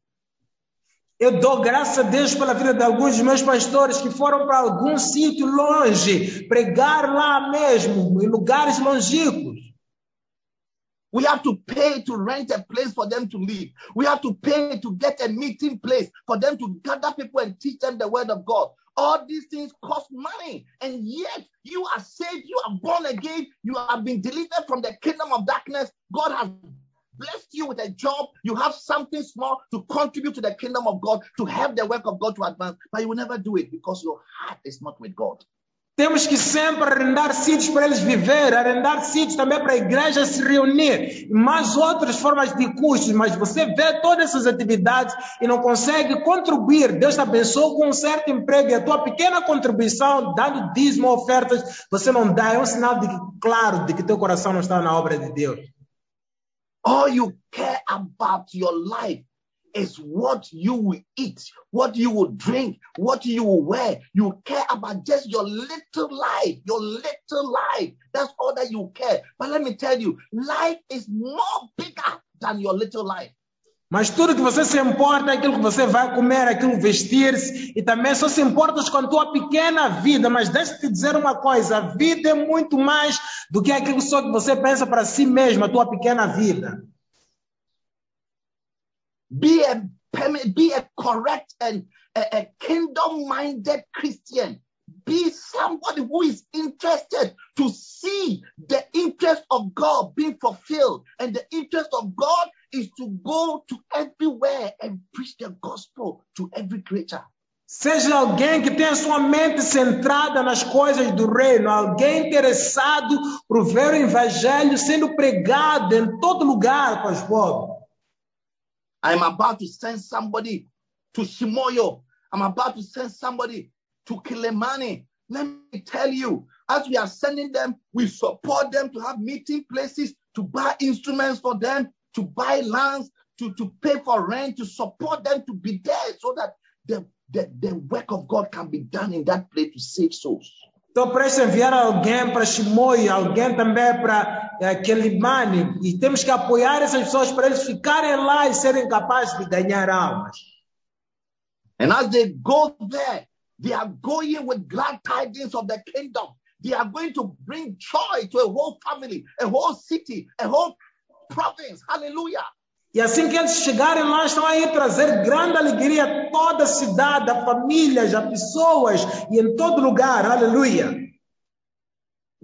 Eu dou graças a Deus pela vida de alguns dos meus pastores que foram para algum sítio longe, pregar lá mesmo, em lugares longínquos. We have to pay to rent a place for them to live. We have to pay to get a meeting place for them to gather people and teach them the word of God. All these things cost money. And yet you are saved, you are born again, you have been delivered from the kingdom of darkness. God has blessed you with a job. You have something small to contribute to the kingdom of God, to help the work of God to advance. But you will never do it because your heart is not with God. Temos que sempre arrendar sítios para eles viver, arrendar sítios também para a igreja se reunir, mais outras formas de custos, mas você vê todas essas atividades e não consegue contribuir. Deus te abençoou com um certo emprego e a tua pequena contribuição, dando dízimo, ofertas, você não dá. É um sinal de claro, de que teu coração não está na obra de Deus. All you care about your life is what you will eat, what you will drink, what you will wear. You care about just your little life, your little life. That's all that you care. But let me tell you, life is more bigger than your little life. Mas tudo que você se importa é aquilo que você vai comer, aquilo que vestir-se, e também só se importas com a tua pequena vida. Mas deixa-te te dizer uma coisa: a vida é muito mais do que aquilo só que você pensa para si mesmo, a tua pequena vida. Be a be a correct and a, a kingdom-minded Christian. Be somebody who is interested to see the interest of God being fulfilled. And the interest of God is to go to everywhere and preach the gospel to every creature. Seja alguém que tenha sua mente centrada nas coisas do reino, alguém interessado por ver o evangelho sendo pregado em todo lugar povos. I'm about to send somebody to Shimoyo. I'm about to send somebody to Kilemani. Let me tell you, as we are sending them, we support them to have meeting places, to buy instruments for them, to buy lands, to, to pay for rent, to support them to be there so that the, the, the work of God can be done in that place to save souls. Estou prestes a enviar alguém para Chimoio, alguém também para eh, Quelimane, e temos que apoiar essas pessoas para eles ficarem lá e serem capazes de ganhar almas. And as they go there, they are going with glad tidings of the kingdom. They are going to bring joy to a whole family, a whole city, a whole province. Hallelujah. E assim que eles chegarem lá, estão aí trazer grande alegria a toda a cidade, a famílias, a pessoas e em todo lugar. Aleluia.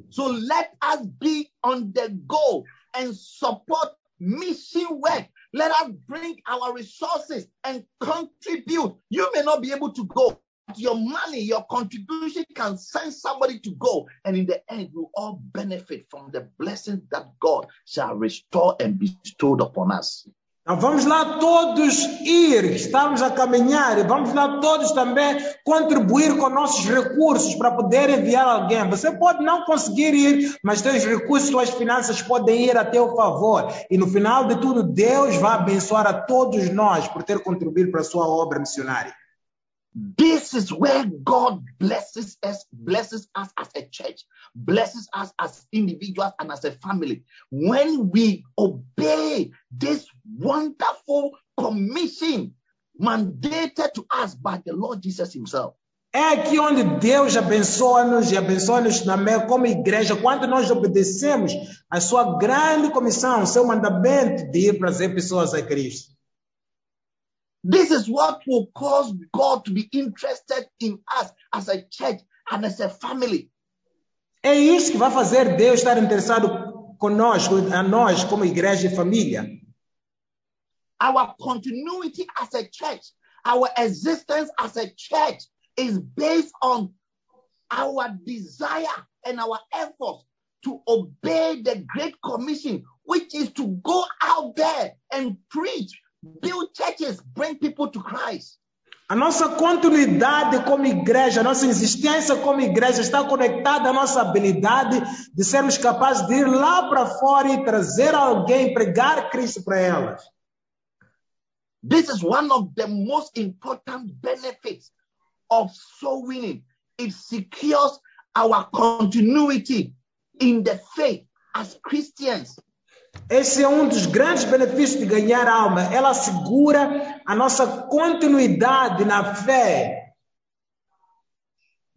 So let us be on the go and support mission work. Let us bring our resources and contribute. You may not be able to go. Your money, your contribution can send somebody to go. And in the end, we all benefit from the blessings that God shall restore and bestow upon us. Então vamos lá todos ir, estamos a caminhar e vamos lá todos também contribuir com nossos recursos para poder enviar alguém. Você pode não conseguir ir, mas teus recursos, suas finanças podem ir a teu favor. E no final de tudo, Deus vai abençoar a todos nós por ter contribuído para a sua obra missionária. This is where God blesses us, blesses us as a church, blesses us as individuals and as a family. When we obey this wonderful commission mandated to us by the Lord Jesus Himself. É aqui onde Deus abençoa-nos e abençoa-nos como igreja, quando nós obedecemos a sua grande comissão, seu mandamento de ir trazer pessoas a Cristo. This is what will cause God to be interested in us as a church and as a family. É isso que vai fazer Deus estar interessado conosco, a nós como igreja e família. Our continuity as a church, our existence as a church is based on our desire and our efforts to obey the Great Commission, which is to go out there and preach, build churches, bring people to Christ. A nossa continuidade como igreja, a nossa existência como igreja está conectada à nossa habilidade de sermos capazes de ir lá para fora e trazer alguém, pregar Cristo para elas. This is one of the most important benefits of soul winning. It secures our continuity in the faith as Christians. Esse é um dos grandes benefícios de ganhar alma. Ela assegura a nossa continuidade na fé.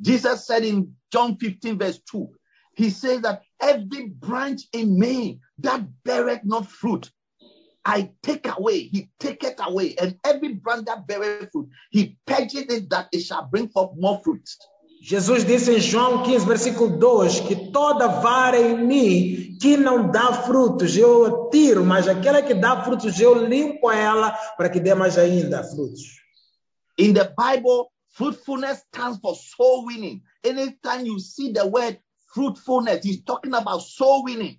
Jesus said in John 15, verse 2, He says that every branch in me that beareth not fruit, I take away, He taketh away, and every branch that beareth fruit, He purges it that it shall bring forth more fruit. Jesus disse em João 15, versículo 2, que toda vara em mim que não dá frutos, eu tiro, mas aquela que dá frutos, eu limpo ela para que dê mais ainda frutos. In the Bible, fruitfulness stands for soul winning. Anytime you see the word fruitfulness, He's talking about soul winning.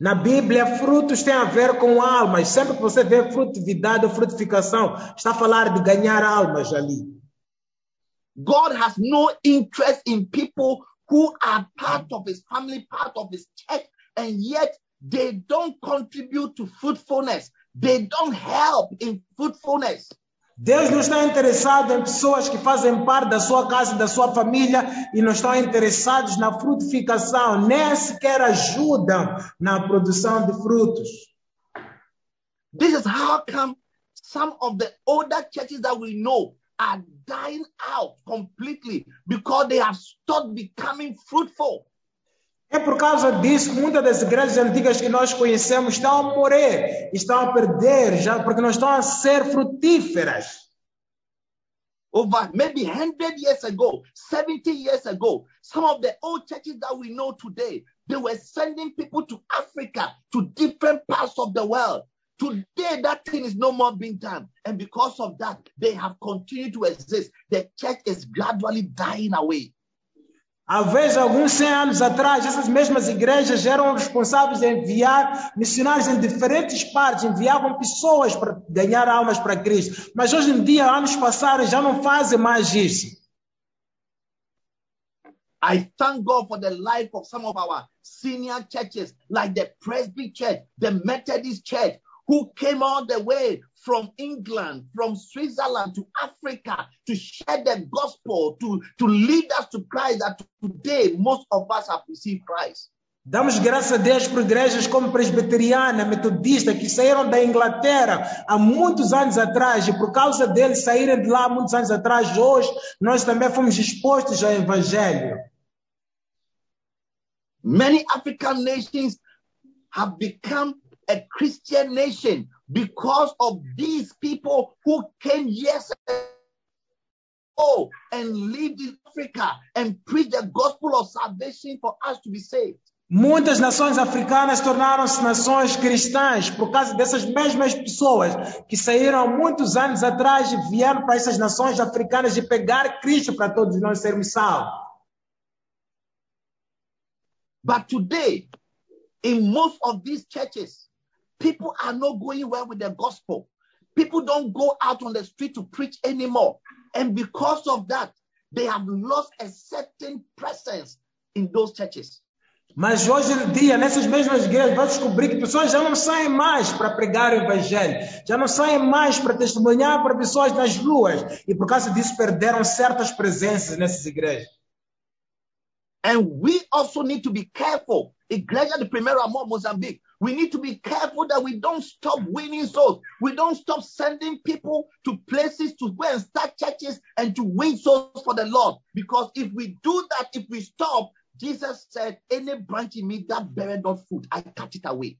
Na Bíblia, frutos têm a ver com almas. Sempre que você vê frutividade ou frutificação, está a falar de ganhar almas ali. God has no interest in people who are part of his family, part of his church, and yet they don't contribute to fruitfulness. They don't help in fruitfulness. Deus não está interessado em pessoas que fazem parte da sua casa, da sua família e não estão interessados na frutificação, nem sequer ajudam na produção de frutos. This is how come some of the older churches that we know are dying out completely because they have stopped becoming fruitful. É por causa disso que muitas das igrejas antigas que nós conhecemos estão a morrer, estão a perder, já porque não estão a ser frutíferas. Over maybe 100 years ago, 70 years ago, some of the old churches that we know today, they were sending people to Africa, to different parts of the world. Today, that thing is no more being done. And because of that, they have continued to exist. The church is gradually dying away. Há vezes, alguns 100 anos atrás, essas mesmas igrejas eram responsáveis de enviar missionários em diferentes partes, enviavam pessoas para ganhar almas para Cristo. Mas hoje em dia, anos passaram, já não fazem mais isso. I thank God for the life of some of our senior churches, like the Presby Church, the Methodist Church, who came all the way from England, from Switzerland to Africa to share the gospel, to, to lead us to Christ. That today most of us have received Christ. Damos graças a Deus por igrejas como presbiteriana, metodista, que saíram da Inglaterra há muitos anos atrás, e por causa deles saírem de lá muitos anos atrás, hoje nós também fomos expostos ao Evangelho. Many African nations have become a Christian nation because of these people who came years ago and lived in Africa and preached the gospel of salvation for us to be saved. Muitas nações africanas tornaram-se nações cristãs por causa dessas mesmas pessoas que saíram há muitos anos atrás e vieram para essas nações africanas e pegar Cristo para todos nós sermos salvos. But today, in most of these churches, people are not going well with the gospel. People don't go out on the street to preach anymore. And because of that, they have lost a certain presence in those churches. Mas hoje em dia, nessas mesmas igrejas, vai descobrir que pessoas já não saem mais para pregar o evangelho, já não saem mais para testemunhar para pessoas nas ruas, e por causa disso perderam certas presenças nessas igrejas. And we also need to be careful. Igreja de Primeiro Amor Mozambique. We need to be careful that we don't stop winning souls. We don't stop sending people to places to go and start churches and to win souls for the Lord. Because if we do that, if we stop, Jesus said, Any branch in me that beareth not fruit, I cut it away.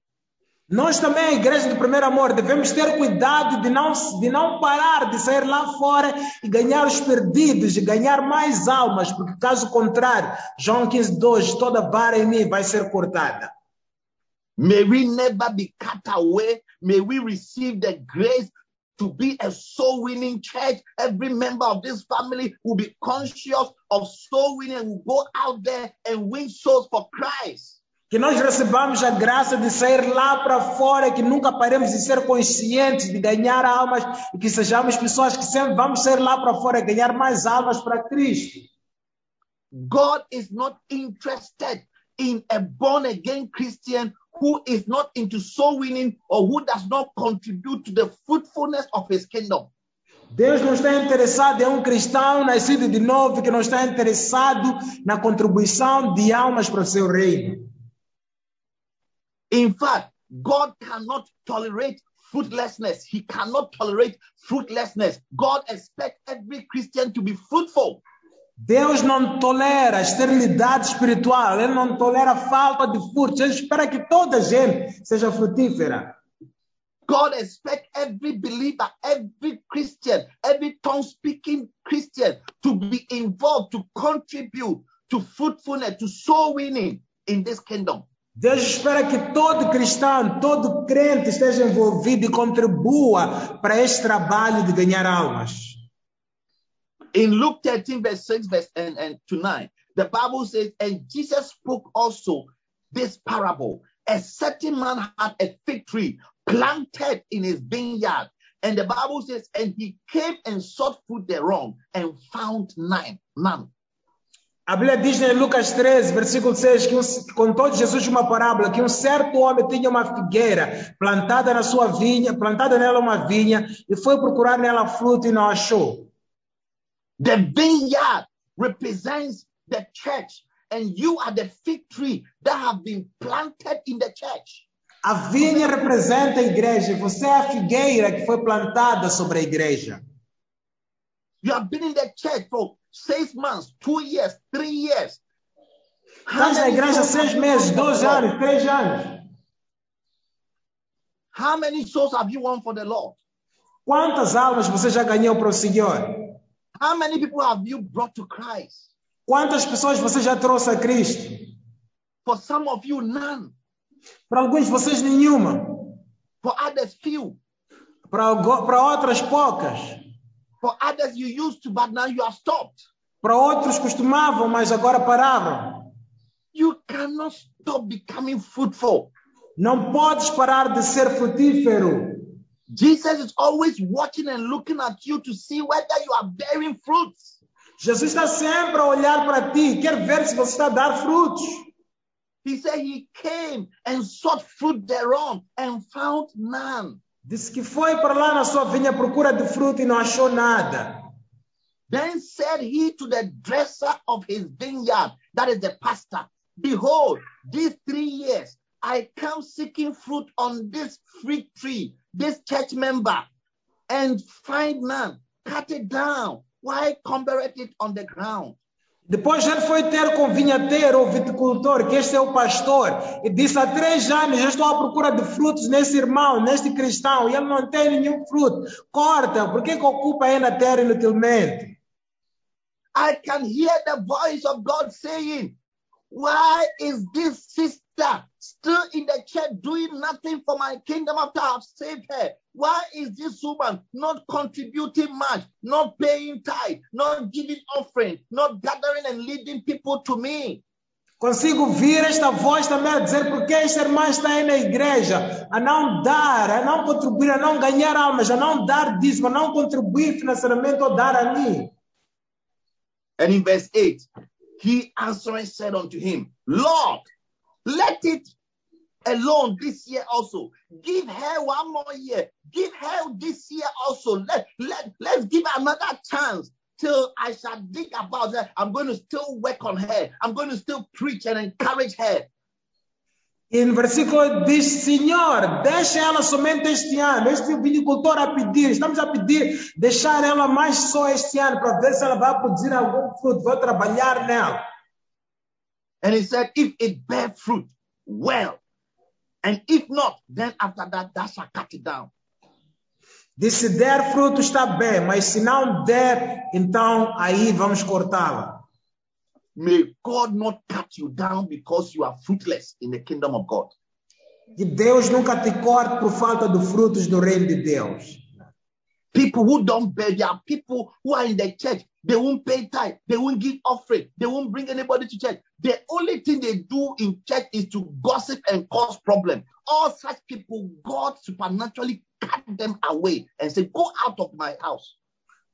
Nós também, a igreja do primeiro amor, devemos ter cuidado de não, de não parar de sair lá fora e ganhar os perdidos, e ganhar mais almas, porque caso contrário, João 15, 2, toda vara em mim vai ser cortada. May we never be cut away. May we receive the grace to be a soul winning church. Every member of this family will be conscious of soul winning and will go out there and win souls for Christ. Que nós recebamos a graça de sair lá para fora, que nunca paremos de ser conscientes de ganhar almas e que sejamos pessoas que sempre vamos sair lá para fora e ganhar mais almas para Cristo. God is not interested in a born again Christian who is not into soul winning or who does not contribute to the fruitfulness of his kingdom. Deus não está interessado em um cristão nascido de novo que não está interessado na contribuição de almas para o seu reino. In fact, God cannot tolerate fruitlessness. He cannot tolerate fruitlessness. God expects every Christian to be fruitful. Deus não tolera a esterilidade espiritual, Ele não tolera a falta de frutos, Ele espera que toda a gente seja frutífera. God expects every believer, every Christian, every tongue speaking Christian to be involved, to contribute to fruitfulness, to soul winning in this kingdom. Deus espera que todo cristão, todo crente esteja envolvido e contribua para este trabalho de ganhar almas. In Luke 13, verse 6 verse, and, and to 9, the Bible says, And Jesus spoke also this parable. A certain man had a fig tree planted in his vineyard. And the Bible says, And he came and sought fruit thereon and found nine, none. A Bíblia diz em Lucas 13, versículo 6, que um, contou Jesus uma parábola que um certo homem tinha uma figueira plantada na sua vinha, plantada nela uma vinha, e foi procurar nela fruto e não achou. The vineyard represents the church, and you are the fig tree that have been planted in the church. A vinha representa a igreja. Você é a figueira que foi plantada sobre a igreja. You have been in the church for six months, two years, three years. Estás na igreja seis meses, dois anos, três anos. How many souls have you won for the Lord? Quantas almas você já ganhou para o Senhor? How many people have you brought to Christ? Quantas pessoas você já trouxe a Cristo? For some of you, none. Para alguns de vocês, nenhuma. For others, few. Para, para outras, poucas. For others, you used to, but now you have stopped. Para outros, costumavam, mas agora pararam. You cannot stop becoming fruitful. Não podes parar de ser frutífero. Jesus is always watching and looking at you to see whether you are bearing fruits. Jesus está sempre a olhar para ti, quer ver se você está a dar frutos. He said he came and sought fruit thereon and found none. Disse que foi para lá na sua vinha à procura de fruto e não achou nada. Then said he to the dresser of his vineyard, that is the pastor, Behold, these three years I come seeking fruit on this fruit tree, this church member, and find none. Cut it down. Why cumbereth it on the ground? Depois ele foi ter com o vinhateiro ou viticultor, que este é o pastor, e disse: Há três anos eu estou à procura de frutos nesse irmão, neste cristão, e ele não tem nenhum fruto. Corta, por que, que ocupa ainda a terra inutilmente? I can hear the voice of God saying, Why is this sister still in the church doing nothing for my kingdom after I've saved her? Why is this woman not contributing much, not paying tithe, not giving offering, not gathering and leading people to me? Consigo ouvir esta voz também a dizer porque esta irmã está aí na igreja a não dar, a não contribuir, a não ganhar almas, a não dar dízimo, a não contribuir financeiramente ou dar a mim. And in verse 8, he answering said unto him, Lord, let it alone this year also. Give her one more year. Give her this year also. Let, let, let's give her another chance till I shall think about her. I'm going to still work on her. I'm going to still preach and encourage her. E no versículo diz: Senhor, deixa ela somente este ano. Este vinicultor a pedir, estamos a pedir, deixar ela mais só este ano para ver se ela vai produzir algum fruto. Vou trabalhar nela. And he said, If it bear fruit, well. And if not, then after that, thou shalt cut it down. Disse: Se der fruto está bem, mas se não der, então aí vamos cortá-la. May God not cut you down because you are fruitless in the kingdom of God. Que Deus nunca te corte por falta de frutos do reino de Deus. People who don't bear, there are people who are in the church. They won't pay tithe. They won't give offering. They won't bring anybody to church. The only thing they do in church is to gossip and cause problem. All such people, God supernaturally cut them away and say, "Go out of my house."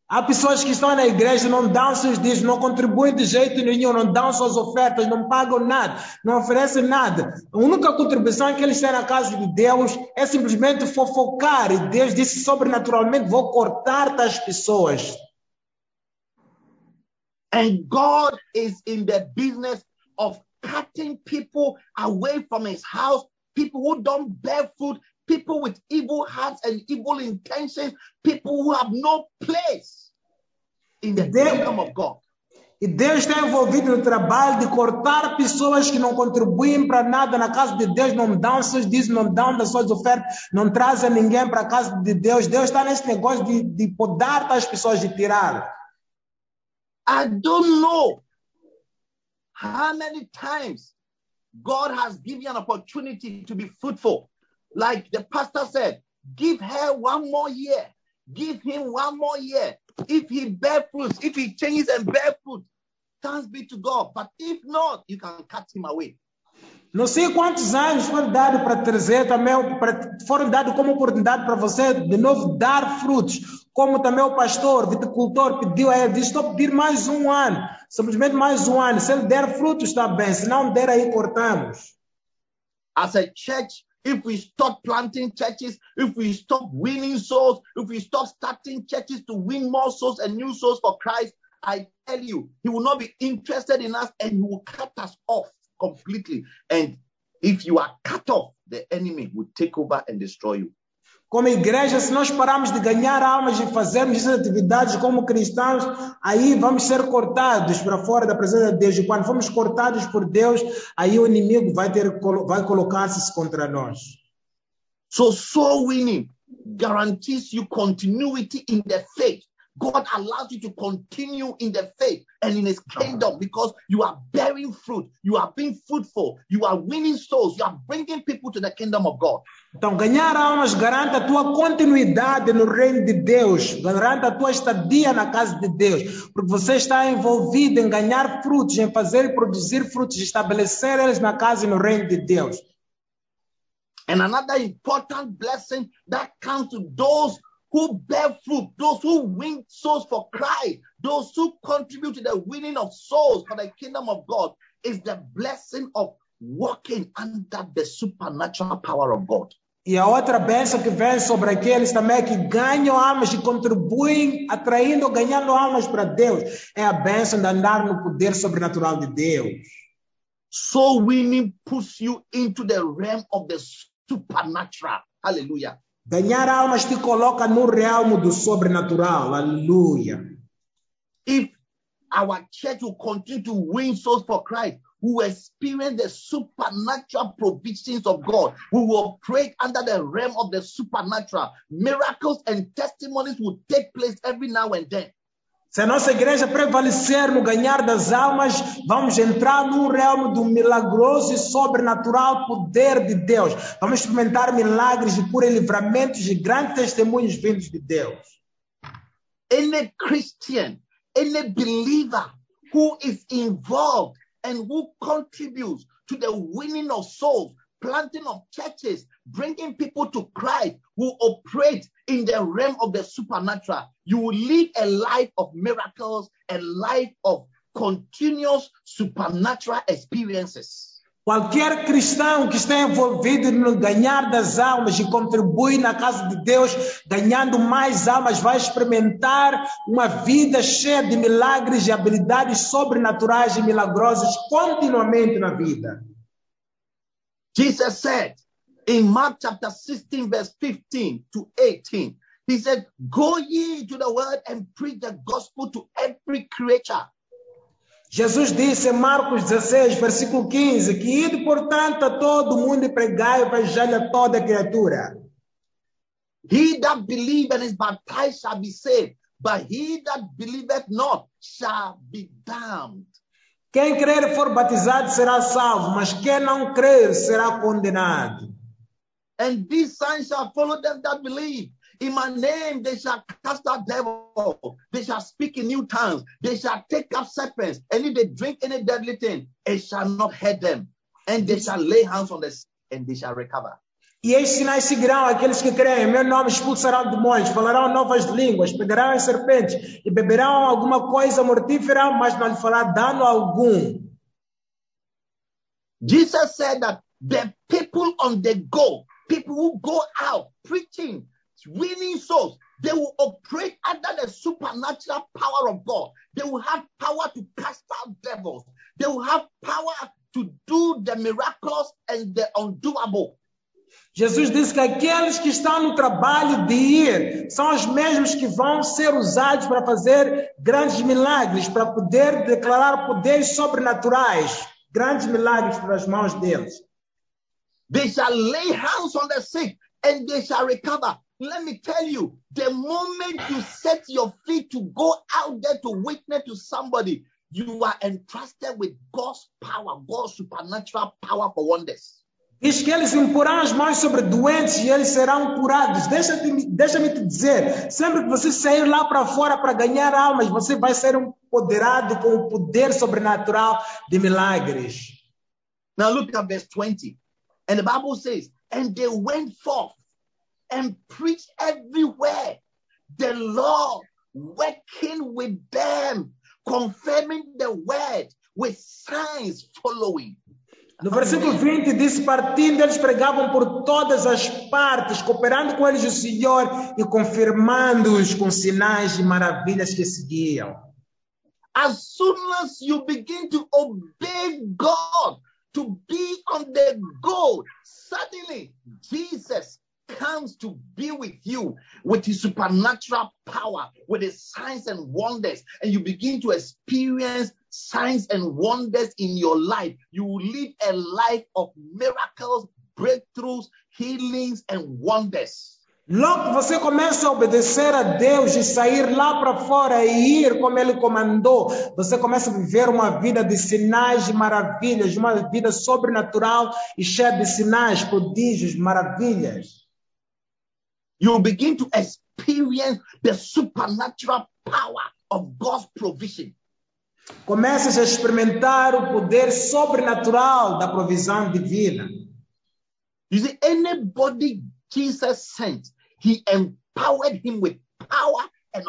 Há pessoas que estão na igreja, não dão seus dízimos, não contribuem de jeito nenhum, não dão suas ofertas, não pagam nada, não oferecem nada. A única contribuição que eles têm na casa de Deus é simplesmente fofocar. E Deus disse sobrenaturalmente: vou cortar das pessoas. And God is in the business of cutting people away from his house, people who don't bear people with evil hearts and evil intentions, people who have no place in the They- kingdom of God. E Deus está envolvido no trabalho de cortar pessoas que não contribuem para nada na casa de Deus, não dão seus dízimos, não dão das suas ofertas, não trazem ninguém para a casa de Deus. Deus está nesse negócio de, de podar as pessoas, de tirar. I don't know how many times God has given an opportunity to be fruitful. Like the pastor said, give her one more year, give him one more year. If he bear fruits, if he changes and bear fruit, thanks be to God. But if not, you can cut him away. Não sei quantos anos foram dados para trazer também, foram dados como oportunidade para você de novo dar frutos. Como também o pastor, viticultor pediu a ele, disse, estou a pedir mais um ano, simplesmente mais um ano. Se ele der frutos, está bem, se não der, aí cortamos. As a church, if we stop planting churches, if we stop winning souls, if we stop starting churches to win more souls and new souls for Christ, I tell you, he will not be interested in us and he will cut us off completely. And If you are cut off, the enemy will take over and destroy you. Como igreja, se nós pararmos de ganhar almas e fazermos essas atividades como cristãos, aí vamos ser cortados para fora da presença de Deus. E quando formos cortados por Deus, aí o inimigo vai ter vai colocar-se contra nós. So soul winning guarantees you continuity in the faith. God allows you to continue in the faith and in his kingdom because you are bearing fruit, you are being fruitful, you are winning souls, you are bringing people to the kingdom of God. Então, ganhar almas garante a tua continuidade no reino de Deus, garante a tua estadia na casa de Deus, porque você está envolvido em ganhar frutos, em fazer e produzir frutos, estabelecer eles na casa e no reino de Deus. And another important blessing that comes to those who bear fruit, those who win souls for Christ, those who contribute to the winning of souls for the kingdom of God, is the blessing of walking under the supernatural power of God. E a outra bênção que vem sobre aqueles também que ganham almas e contribuem, atraindo, ganhando almas para Deus, é a bênção de andar no poder sobrenatural de Deus. Soul winning puts you into the realm of the supernatural. Hallelujah. Ganhar almas te coloca no realmo do sobrenatural. Aleluia. If our church will continue to win souls for Christ, we will experience the supernatural provisions of God. We will operate under the realm of the supernatural. Miracles and testimonies will take place every now and then. Se a nossa igreja prevalecer no ganhar das almas, vamos entrar num realmo do milagroso e sobrenatural poder de Deus. Vamos experimentar milagres e cura e livramentos e grandes testemunhos vindos de Deus. Any Christian, any believer who is involved and who contributes to the winning of souls, planting of churches, bringing people to Christ, will operate in the realm of the supernatural. You will live a life of miracles, a life of continuous supernatural experiences. Qualquer cristão que esteja envolvido no ganhar das almas e contribui na casa de Deus, ganhando mais almas, vai experimentar uma vida cheia de milagres e habilidades sobrenaturais e milagrosas continuamente na vida. Jesus said in Mark chapter 16, verse 15 to 18, He said, Go ye to the world and preach the gospel to every creature. Jesus disse em Marcos 16, versículo 15, que ide, portanto, a todo mundo e pregai o evangelho a toda criatura. He that believeth and is baptized shall be saved, but he that believeth not shall be damned. Quem crer e for batizado será salvo, mas quem não crer será condenado. And these signs shall follow them that believe. In my name they shall cast out devils, they shall speak in new tongues, they shall take up serpents, and if they drink any deadly thing, it shall not hurt them. And they shall lay hands on the sick, and they shall recover. E estes sinais seguirão aqueles que creem. Em meu nome expulsarão demônios, falarão novas línguas, pegarão em serpentes e beberão alguma coisa mortífera, mas não lhe fará dano algum. Jesus said that the people on the go, people who go out preaching, winning souls, they will operate under the supernatural power of God. They will have power to cast out devils. They will have power to do the miraculous and the undoable. Jesus disse que aqueles que estão no trabalho de ir são os mesmos que vão ser usados para fazer grandes milagres, para poder declarar poderes sobrenaturais, grandes milagres pelas mãos deles. They shall lay hands on the sick and they shall recover. Let me tell you, the moment you set your feet to go out there to witness to somebody, you are entrusted with God's power, God's supernatural power for wonders. Diz que eles imporão as mãos sobre doentes e eles serão curados. Deixa-me deixa te dizer, sempre que você sair lá para fora para ganhar almas, você vai ser empoderado com o poder sobrenatural de milagres. Now look at verse 20. And the Bible says, and they went forth and preached everywhere, the Lord working with them, confirming the word with signs following. No versículo 20 diz: partindo, eles pregavam por todas as partes, cooperando com eles o Senhor e confirmando-os com sinais e maravilhas que seguiam. As soon as you begin to obey God, to be on the go. Suddenly, Jesus comes to be with you with his supernatural power, with his signs and wonders, and you begin to experience signs and wonders in your life. You will live a life of miracles, breakthroughs, healings, and wonders. Logo que você começa a obedecer a Deus e sair lá para fora e ir como Ele comandou, você começa a viver uma vida de sinais e maravilhas, uma vida sobrenatural e cheia de sinais, prodígios, maravilhas. You begin to experience the supernatural power of God's provision. Começas a experimentar o poder sobrenatural da provisão divina. You see, anybody Jesus sent, he empowered him with power and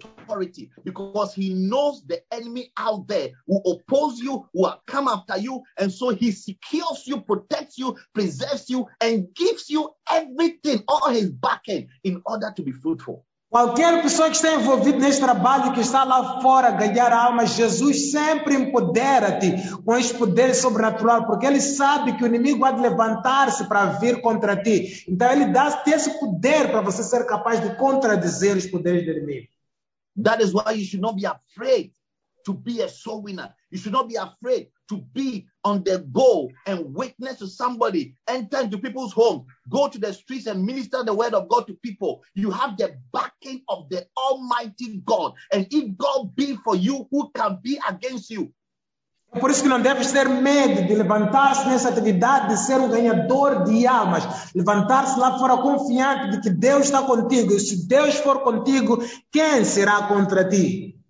authority because he knows the enemy out there will oppose you, who will come after you, and so he secures you, protects you, preserves you, and gives you everything, all his backing, in order to be fruitful. Qualquer pessoa que está envolvida neste trabalho, que está lá fora ganhar almas, Jesus sempre empodera-te com esse poder sobrenatural, porque ele sabe que o inimigo vai levantar-se para vir contra ti. Então ele dá-te esse poder para você ser capaz de contradizer os poderes do inimigo. That is why you should not be afraid to be a soul winner. You should not be afraid to be on the go and witness to somebody, enter into people's homes, go to the streets and minister the word of God to people. You have the backing of the Almighty God. And if God be for you, who can be against you? É por isso que não deves ter medo de levantar-se nessa atividade de ser um ganhador de almas. Levantar-se lá fora confiante de que Deus está contigo. E se Deus for contigo, quem será contra ti?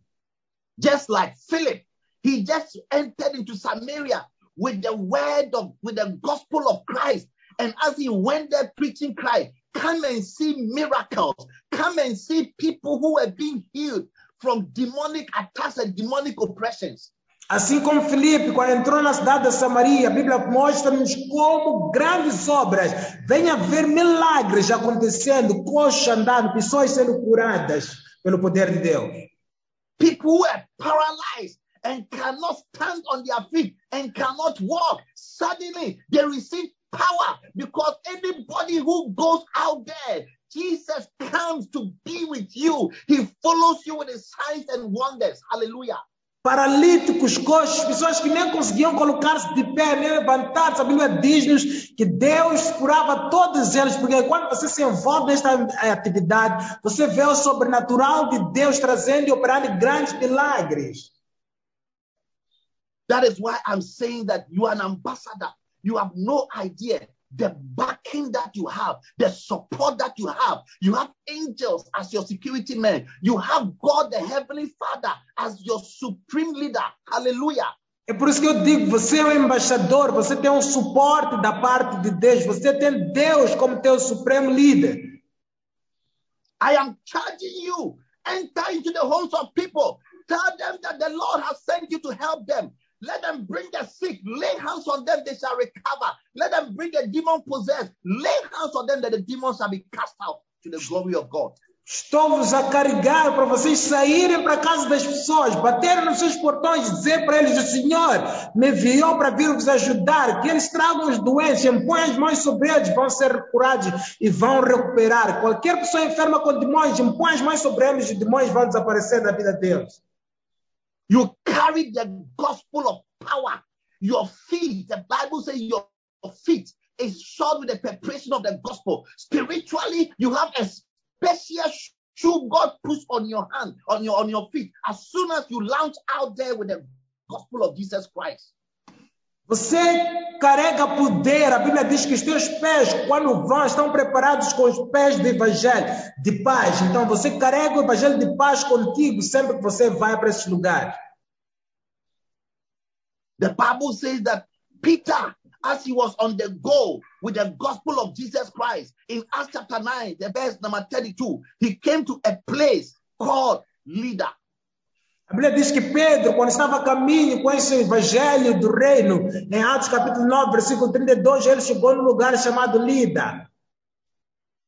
Just like Philip, he just entered into Samaria with the word of, with the gospel of Christ. And as he went there preaching Christ, come and see miracles, come and see people who are being healed from demonic attacks and demonic oppressions. Assim como Filipe, quando entrou na cidade de Samaria, a Bíblia mostra-nos como grandes obras. Venha ver milagres acontecendo, coxas andando, pessoas sendo curadas pelo poder de Deus. People who are paralyzed and cannot stand on their feet and cannot walk, suddenly they receive power because anybody who goes out there, Jesus comes to be with you. He follows you with his signs and wonders. Hallelujah. Paralíticos, coxos, pessoas que nem conseguiam colocar-se de pé, nem levantar-se. A Bíblia diz-nos que Deus curava todos eles, porque quando você se envolve nesta atividade, você vê o sobrenatural de Deus trazendo e operando grandes milagres. That is why I'm saying that you are an ambassador. You have no idea the backing that you have, the support that you have. You have angels as your security men. You have God, the Heavenly Father, as your supreme leader. Hallelujah. É por isso que eu digo, você é um embaixador, você tem um suporte da parte de Deus, você tem Deus como teu supremo líder. I am charging you. Enter into the homes of people. Tell them that the Lord has sent you to help them. Let them bring the sick, lay hands on them, they shall recover. Let them bring the demon possessed, lay hands on them, that the demons shall be cast out to the glory of God. Estou-vos a carregar para vocês saírem para a casa das pessoas, baterem nos seus portões, dizer para eles: O Senhor me enviou para vir vos ajudar, que eles tragam os doentes, impõem as mãos sobre eles, vão ser curados e vão recuperar. Qualquer pessoa enferma com demônios, impõe as mãos sobre eles os demônios vão desaparecer da vida deles. You carry the gospel of power. Your feet, the Bible says your feet is shod with the preparation of the gospel. Spiritually, you have a special shoe God puts on your hand, on your on your feet, as soon as you launch out there with the gospel of Jesus Christ. Você carrega poder. A Bíblia diz que os teus pés, quando vão, estão preparados com os pés do Evangelho de paz. Então você carrega o Evangelho de paz contigo sempre que você vai para esses lugares. The Bible says that Peter, as he was on the go with the gospel of Jesus Christ, in Acts chapter 9, the verse number 32, he came to a place called Lydda. A Bíblia diz que Pedro, quando estava a caminho com esse evangelho do reino, em Atos capítulo 9, versículo 32, ele chegou num lugar chamado Lida.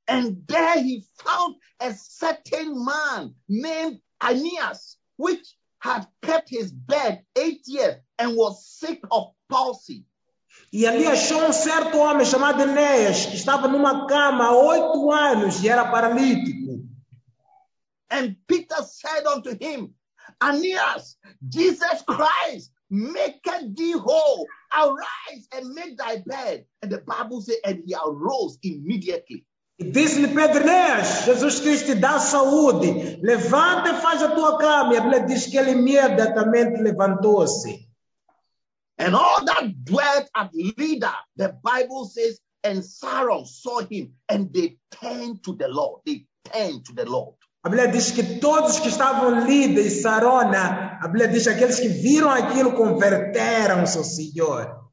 And there he found a certain man named Aeneas, which had kept his bed eight years and was sick of palsy. E ali achou um certo homem chamado Enéas, que estava numa cama há oito anos e era paralítico. And Peter said unto him, Aeneas, Jesus Christ, maketh thee whole. Arise and make thy bed. And the Bible says, and he arose immediately. E disse-lhe Pedro, Enéas, Jesus Cristo dá saúde. Levanta e faz a tua cama. E a Bíblia diz que ele imediatamente levantou-se. And all that dwelt at Lydda, the Bible says, and Saron saw him, and they turned to the Lord. They turned to the Lord. A Bíblia diz que todos que estavam Lida e Sarona, a Bíblia diz que aqueles que viram aquilo converteram-se Senhor.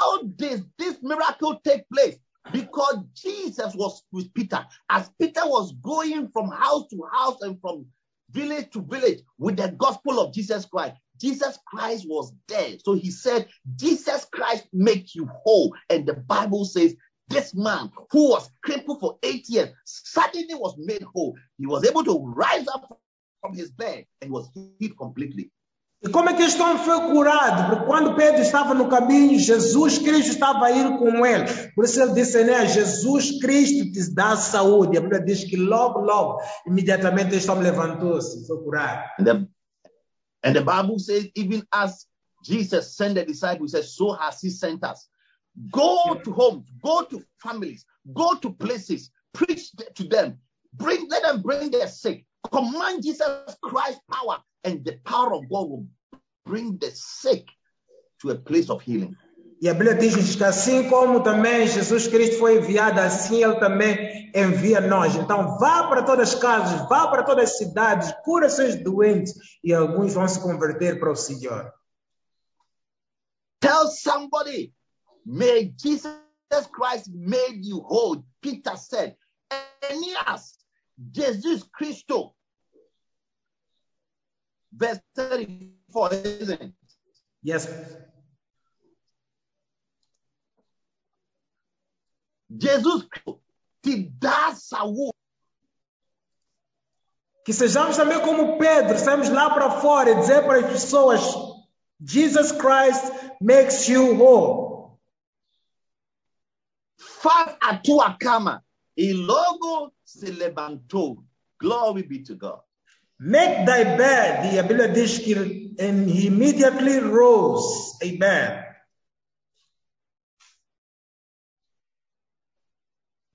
How did this miracle take place? Because Jesus was with Peter. As Peter was going from house to house and from village to village with the gospel of Jesus Christ, Jesus Christ was there. So he said, Jesus Christ make you whole. And the Bible says, this man who was crippled for eight years suddenly was made whole. He was able to rise up from his bed and was healed completely. E como é que este homem foi curado? Porque quando Pedro estava no caminho, Jesus Cristo estava a ir com ele. Por isso ele disse, né? Jesus Cristo te dá saúde. A Bíblia diz que logo, logo, imediatamente este homem levantou-se e foi curado. And the, and the Bible says, even as Jesus sent the disciples, he said, so has he sent us. Go to homes, go to families, go to places, preach to them, bring let them bring their sick, command Jesus Christ's power, and the power of God will bring the sick to a place of healing. E a Bíblia diz que assim como também Jesus Cristo foi enviado, assim ele também envia nós. Então vá para todas as casas, vá para todas as cidades, cura seus doentes e alguns vão se converter para o Senhor. Tell somebody, may Jesus Christ made you whole. Peter said, Aeneas, Jesus Christo. Verse 34, isn't it? Yes. Jesus Cristo te dá saúde. Que sejamos também como Pedro, saímos lá para fora e dizer para as pessoas: Jesus Christ makes you whole. Faz a tua cama. E logo se. Glory be to God. Make thy bed. E a Bíblia diz and he immediately rose. a bed.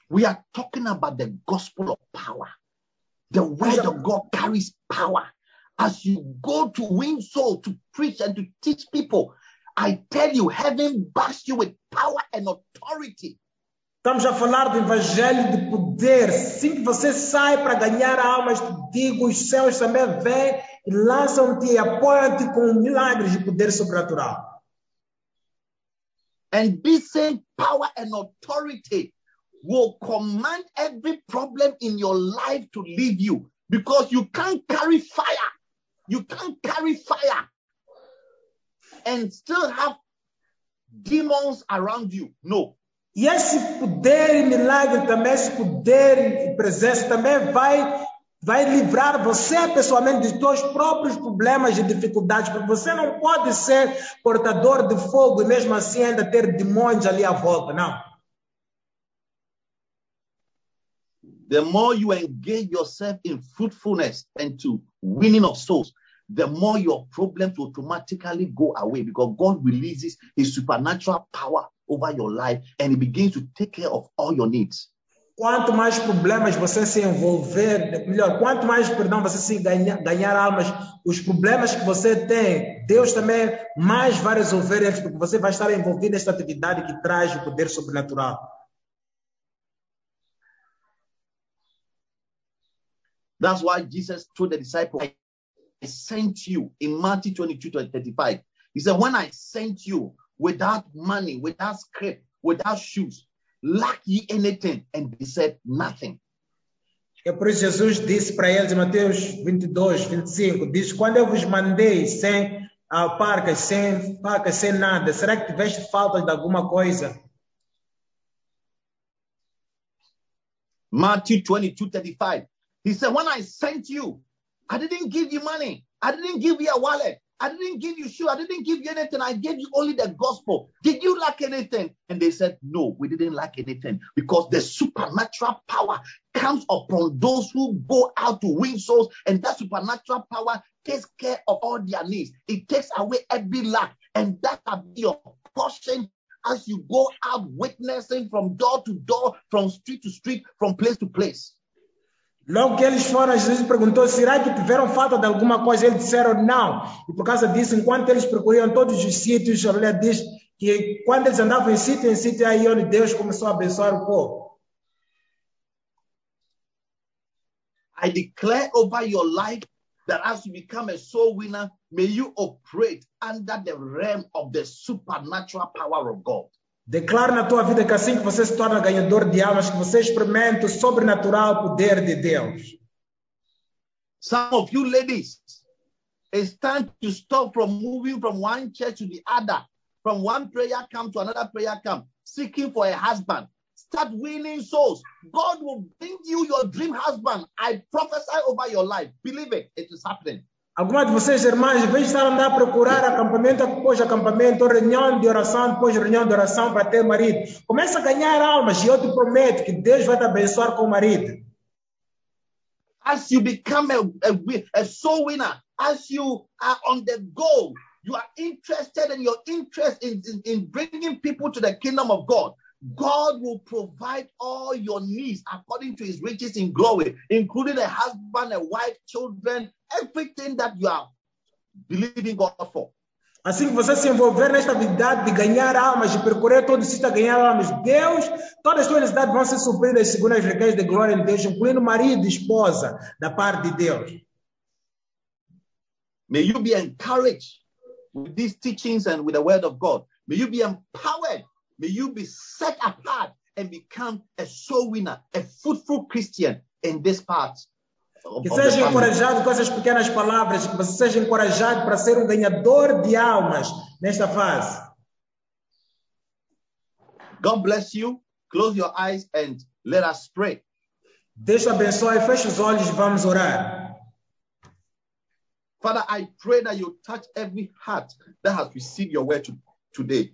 We are talking about the gospel of power. The word of God carries power. As you go to win souls, to preach and to teach people, I tell you, heaven backs you with power and authority. Estamos a falar do evangelho de poder. Sim que você sai para ganhar almas, digo, os céus também vêm e lançam-te e apoiam-te com milagres de poder sobrenatural. And this same power and authority will command every problem in your life to leave you because you can't carry fire. You can't carry fire and still have demons around you. No. E esse poder e milagre também, esse poder e presença também vai, vai livrar você pessoalmente dos seus próprios problemas e dificuldades, porque você não pode ser portador de fogo e mesmo assim ainda ter demônios ali à volta, não. The more you engage yourself in fruitfulness and to winning of souls, the more your problems automatically go away because God releases his supernatural power over your life and he begins to take care of all your needs. Quanto mais problemas você se envolver, melhor, quanto mais, perdão, você se ganhar, ganhar almas, os problemas que você tem, Deus também mais vai resolver eles, porque você vai estar envolvido nesta atividade que traz o poder sobrenatural. That's why Jesus told the disciples, I sent you in Matthew 22 to 35. He said, When I sent you without money, without script, without shoes, lack ye anything? And they said, Nothing. É por isso Jesus disse para eles em Mateus 22, 25, diz, quando eu vos mandei sem uh, parcas, sem facas, sem nada, será que tiveste falta de alguma coisa? Matthew 22 35. He said, When I sent you, I didn't give you money. I didn't give you a wallet. I didn't give you shoe. I didn't give you anything. I gave you only the gospel. Did you lack anything? And they said, No, we didn't lack anything because the supernatural power comes upon those who go out to win souls, and that supernatural power takes care of all their needs. It takes away every lack, and that will be your portion as you go out witnessing from door to door, from street to street, from place to place. Logo que eles foram, Jesus perguntou: será que tiveram falta de alguma coisa? Eles disseram não. E por causa disso, enquanto eles percorriam todos os sítios, a Bíblia diz que quando eles andavam em sítio em sítio, aí onde Deus começou a abençoar o povo. I declare over your life that as you become a soul winner, may you operate under the realm of the supernatural power of God. Declaro na tua vida que assim que você se torna ganhador de almas, que você experimente o sobrenatural poder de Deus. Some of you ladies, it's time to stop from moving from one church to the other, from one prayer camp to another prayer camp, seeking for a husband. Start winning souls. God will bring you your dream husband. I prophesy over your life. Believe it, it is happening. Algumas de vocês, irmãs, em vez de estar a andar a procurar acampamento após acampamento, reunião de oração depois reunião de oração para ter marido, começa a ganhar almas e eu te prometo que Deus vai te abençoar com o marido. As you become a, a, a soul winner, as you are on the go, you are interested in your interest in, in, in bringing people to the kingdom of God. God will provide all your needs according to his riches in glory, including a husband, a wife, children, everything that you are believing God for. Assim que você se envolver nesta atividade de ganhar almas, de percorrer todo o sítio a ganhar almas, Deus, todas as suas necessidades vão ser supridas segundo as riquezas de glória de Deus, incluindo marido e esposa da parte de Deus. May you be encouraged with these teachings and with the word of God. May you be empowered May you be set apart and become a soul winner, a fruitful Christian in this part. Que seja encorajado com essas pequenas palavras, que você seja encorajado para ser um ganhador de almas nesta fase. God bless you. Close your eyes and let us pray. Deus abençoe, feche os olhos e vamos orar. Father, I pray that you touch every heart that has received your word today.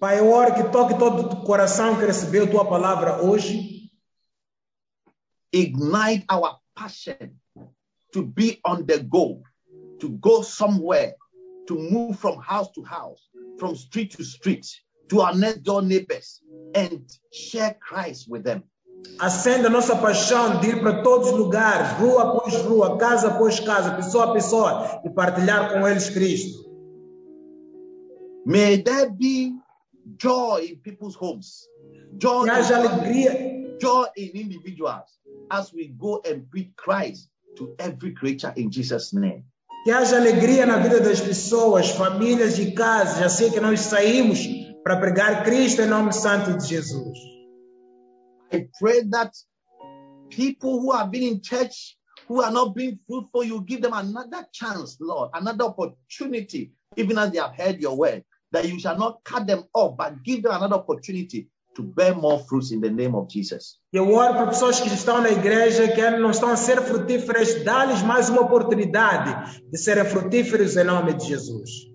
Pai, eu oro que toque todo o coração que recebeu tua palavra hoje. Ignite our passion to be on the go, to go somewhere, to move from house to house, from street to street, to our next door neighbors, and share Christ with them. Acenda nossa paixão de ir para todos os lugares, rua após rua, casa após casa, pessoa a pessoa, e partilhar com eles Cristo. May there be joy in people's homes, joy, Que haja alegria, joy in individuals as we go and preach Christ to every creature in Jesus' name. que haja alegria na vida das pessoas, famílias e casas, assim que nós saímos para pregar Cristo em nome santo de Jesus. I pray that people who have been in church who are not being fruitful, you give them another chance, Lord, another opportunity, even as they have heard your word, that you shall not cut them off, but give them another opportunity to bear more fruits in the name of Jesus. Eu oro para pessoas que estão na igreja, que não estão a ser frutíferas, dá-lhes mais uma oportunidade de serem frutíferos em nome de Jesus.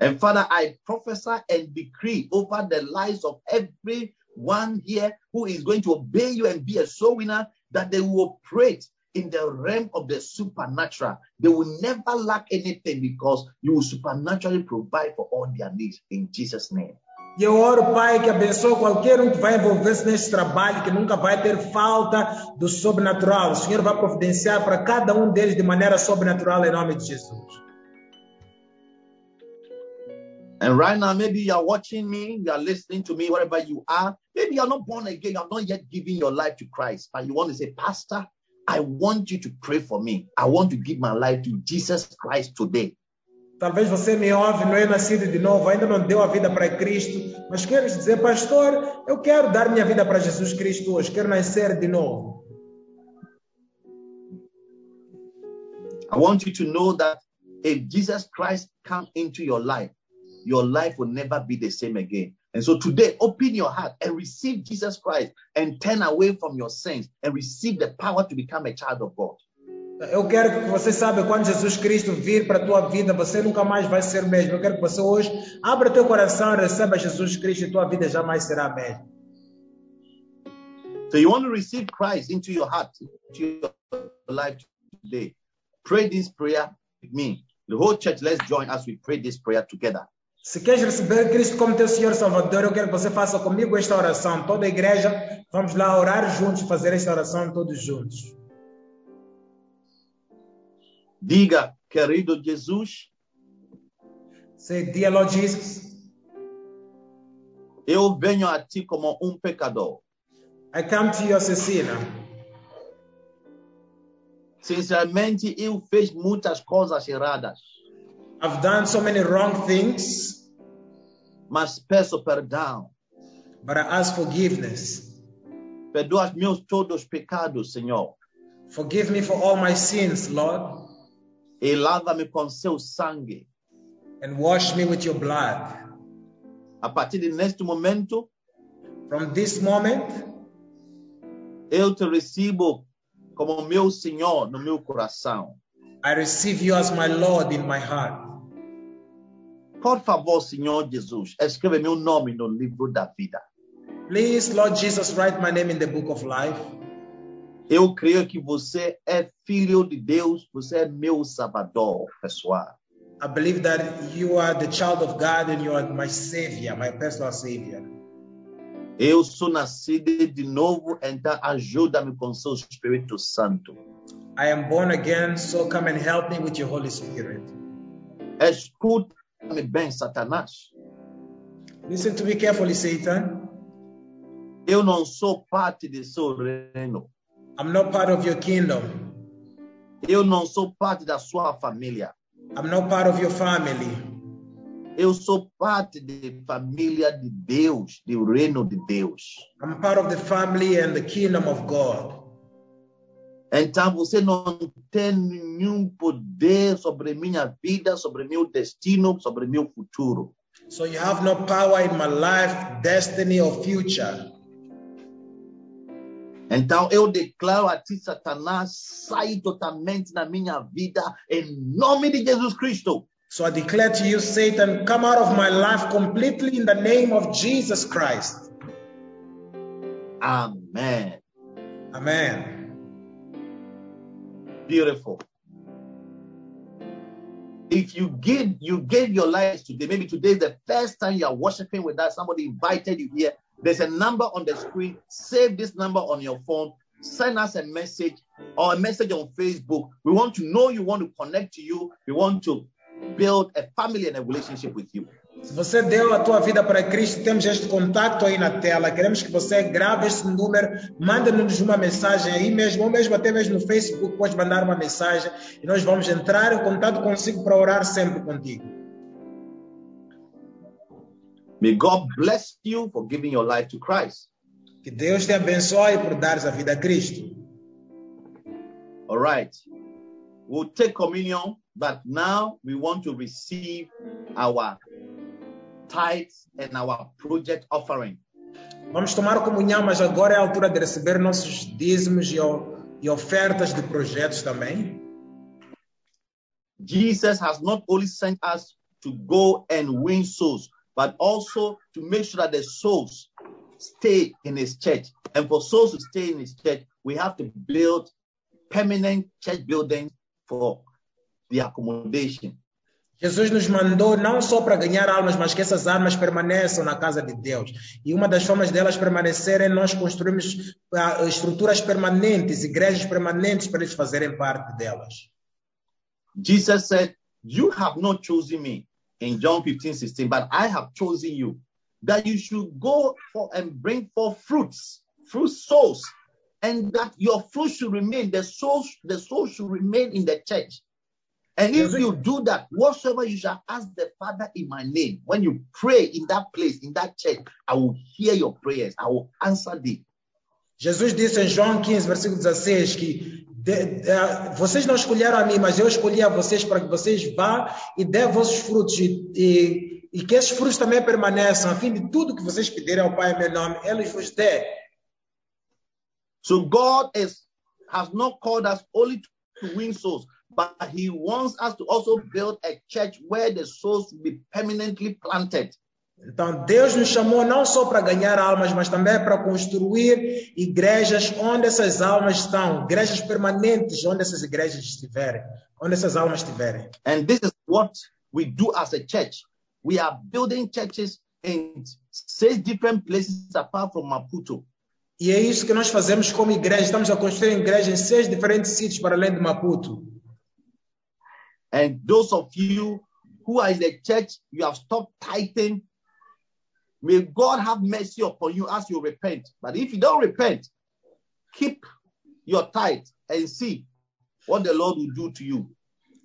And Father, I prophesy and decree over the lives of everyone here who is going to obey you and be a soul winner that they will operate in the realm of the supernatural. They will never lack anything because you will supernaturally provide for all their needs in Jesus' name. Eu oro, Pai, que abençoe qualquer um que vai envolver-se nesse trabalho, que nunca vai ter falta do sobrenatural. O Senhor vai providenciar para cada um deles de maneira sobrenatural em nome de Jesus. And right now, maybe you are watching me, you are listening to me, wherever you are. Maybe you're not born again, you are not yet giving your life to Christ, but you want to say, Pastor, I want you to pray for me. I want to give my life to Jesus Christ today. Talvez você me ouve, não é nascido de novo, ainda não deu a vida para Cristo, mas queres dizer, pastor, eu quero dar minha vida para Jesus Cristo hoje, quero nascer de novo. I want you to know that if Jesus Christ come into your life, your life will never be the same again. And so today, open your heart and receive Jesus Christ and turn away from your sins and receive the power to become a child of God. Eu quero que você saiba quando Jesus Cristo vir para a tua vida, você nunca mais vai ser o mesmo. Eu quero que você hoje abra teu coração, receba Jesus Cristo e tua vida jamais será a mesma. So you want to receive Christ into your heart, into your life today. Pray this prayer with me. The whole church, let's join as we pray this prayer together. Se queres receber Cristo como teu Senhor Salvador, eu quero que você faça comigo esta oração. Toda a igreja, vamos lá orar juntos, fazer esta oração todos juntos. Diga, querido Jesus, Say, dear Lord Jesus, eu venho a ti como um pecador. I come to you as a sinner. Sinceramente, eu fiz muitas coisas erradas, I've done so many wrong things, mas peço perdão. but I ask forgiveness. Perdoa meus todos os pecados, Senhor, Forgive me for all my sins, Lord, e lava-me com seu sangue. and wash me with your blood. A partir de neste momento, From this moment, eu te recebo como meu Senhor no meu coração. I receive you as my Lord in my heart. Por favor, Senhor Jesus, escreve meu nome no livro da vida. Please, Lord Jesus, write my name in the book of life. Eu creio que você é filho de Deus, você é meu salvador pessoal. I believe that you are the child of God and you are my Savior, my personal Savior. Eu sou nascido de novo, então ajuda-me com seu Espírito Santo. I am born again, so come and help me with your Holy Spirit. Escuta-me bem, Satanás. Listen to me carefully, Satan. Eu não sou parte de seu reino. I'm not part of your kingdom. Eu não sou parte da sua família. I'm not part of your family. Eu sou parte da família de Deus, do reino de Deus. I'm part of the family and the kingdom of God. Então você não tem nenhum poder sobre minha vida, sobre meu destino, sobre meu futuro. So you have no power in my life, destiny, or future. Então eu declaro a ti, Satanás, sai totalmente na minha vida, em nome de Jesus Cristo. So I declare to you, Satan, come out of my life completely in the name of Jesus Christ. Amen. Amen. Beautiful. If you give you gave your life today, maybe today is the first time you are worshiping with us, somebody invited you here. There's a number on the screen. Save this number on your phone. Send us a message or a message on Facebook. We want to know you, we want to connect to you. We want to build a family and a relationship with you. Se você deu a tua vida para Cristo, temos este contato aí na tela. Queremos que você grave este número, manda-nos uma mensagem aí mesmo, ou mesmo até mesmo no Facebook, pode mandar uma mensagem e nós vamos entrar em contato consigo para orar sempre contigo. May God bless you for giving your life to Christ. Que Deus te abençoe por dares a vida a Cristo. All right. We'll take communion, but now we want to receive our tithes and our project offering. Vamos tomar comunhão, mas agora é a altura de receber nossos dízimos e, e ofertas de projetos também. Jesus has not only sent us to go and win souls, but also to make sure that the souls stay in his church. And for souls to stay in his church, we have to build permanent church buildings for the accommodation. Jesus nos mandou não só para ganhar almas, mas que essas almas permaneçam na casa de Deus. E uma das formas delas permanecerem, nós construímos ah, estruturas permanentes, igrejas permanentes para eles fazerem parte delas. Jesus said, You have not chosen me in John 15, 16, but I have chosen you that you should go for and bring forth fruits, fruit souls, and that your fruit should remain, the souls, the souls should remain in the church. And if you do that, whatsoever you shall ask the Father in my name, when you pray in that place, in that church, I will hear your prayers, I will answer thee. Jesus disse em João 15, versículo 16, que de- ah, vocês não escolheram a mim, mas eu escolhi a vocês para que vocês vá e dê vossos frutos e, e, e que esses frutos também permaneçam, a fim de tudo que vocês pedirem ao Pai em meu nome, Ele vos dê. So God is has not called us only to win souls, but He wants us to also build a church where the souls will be permanently planted. Então, Deus nos chamou não só para ganhar almas, mas também para construir igrejas onde essas almas estão, igrejas permanentes onde essas igrejas estiverem, onde essas almas estiverem. And this is what we do as a church. We are building churches in six different places apart from Maputo. E é isso que nós fazemos como igreja. Estamos a construir igrejas em seis diferentes sítios para além de Maputo. And those of you who are in the church, you have stopped tithing. May God have mercy upon you as you repent. But if you don't repent, keep your tithe and see what the Lord will do to you.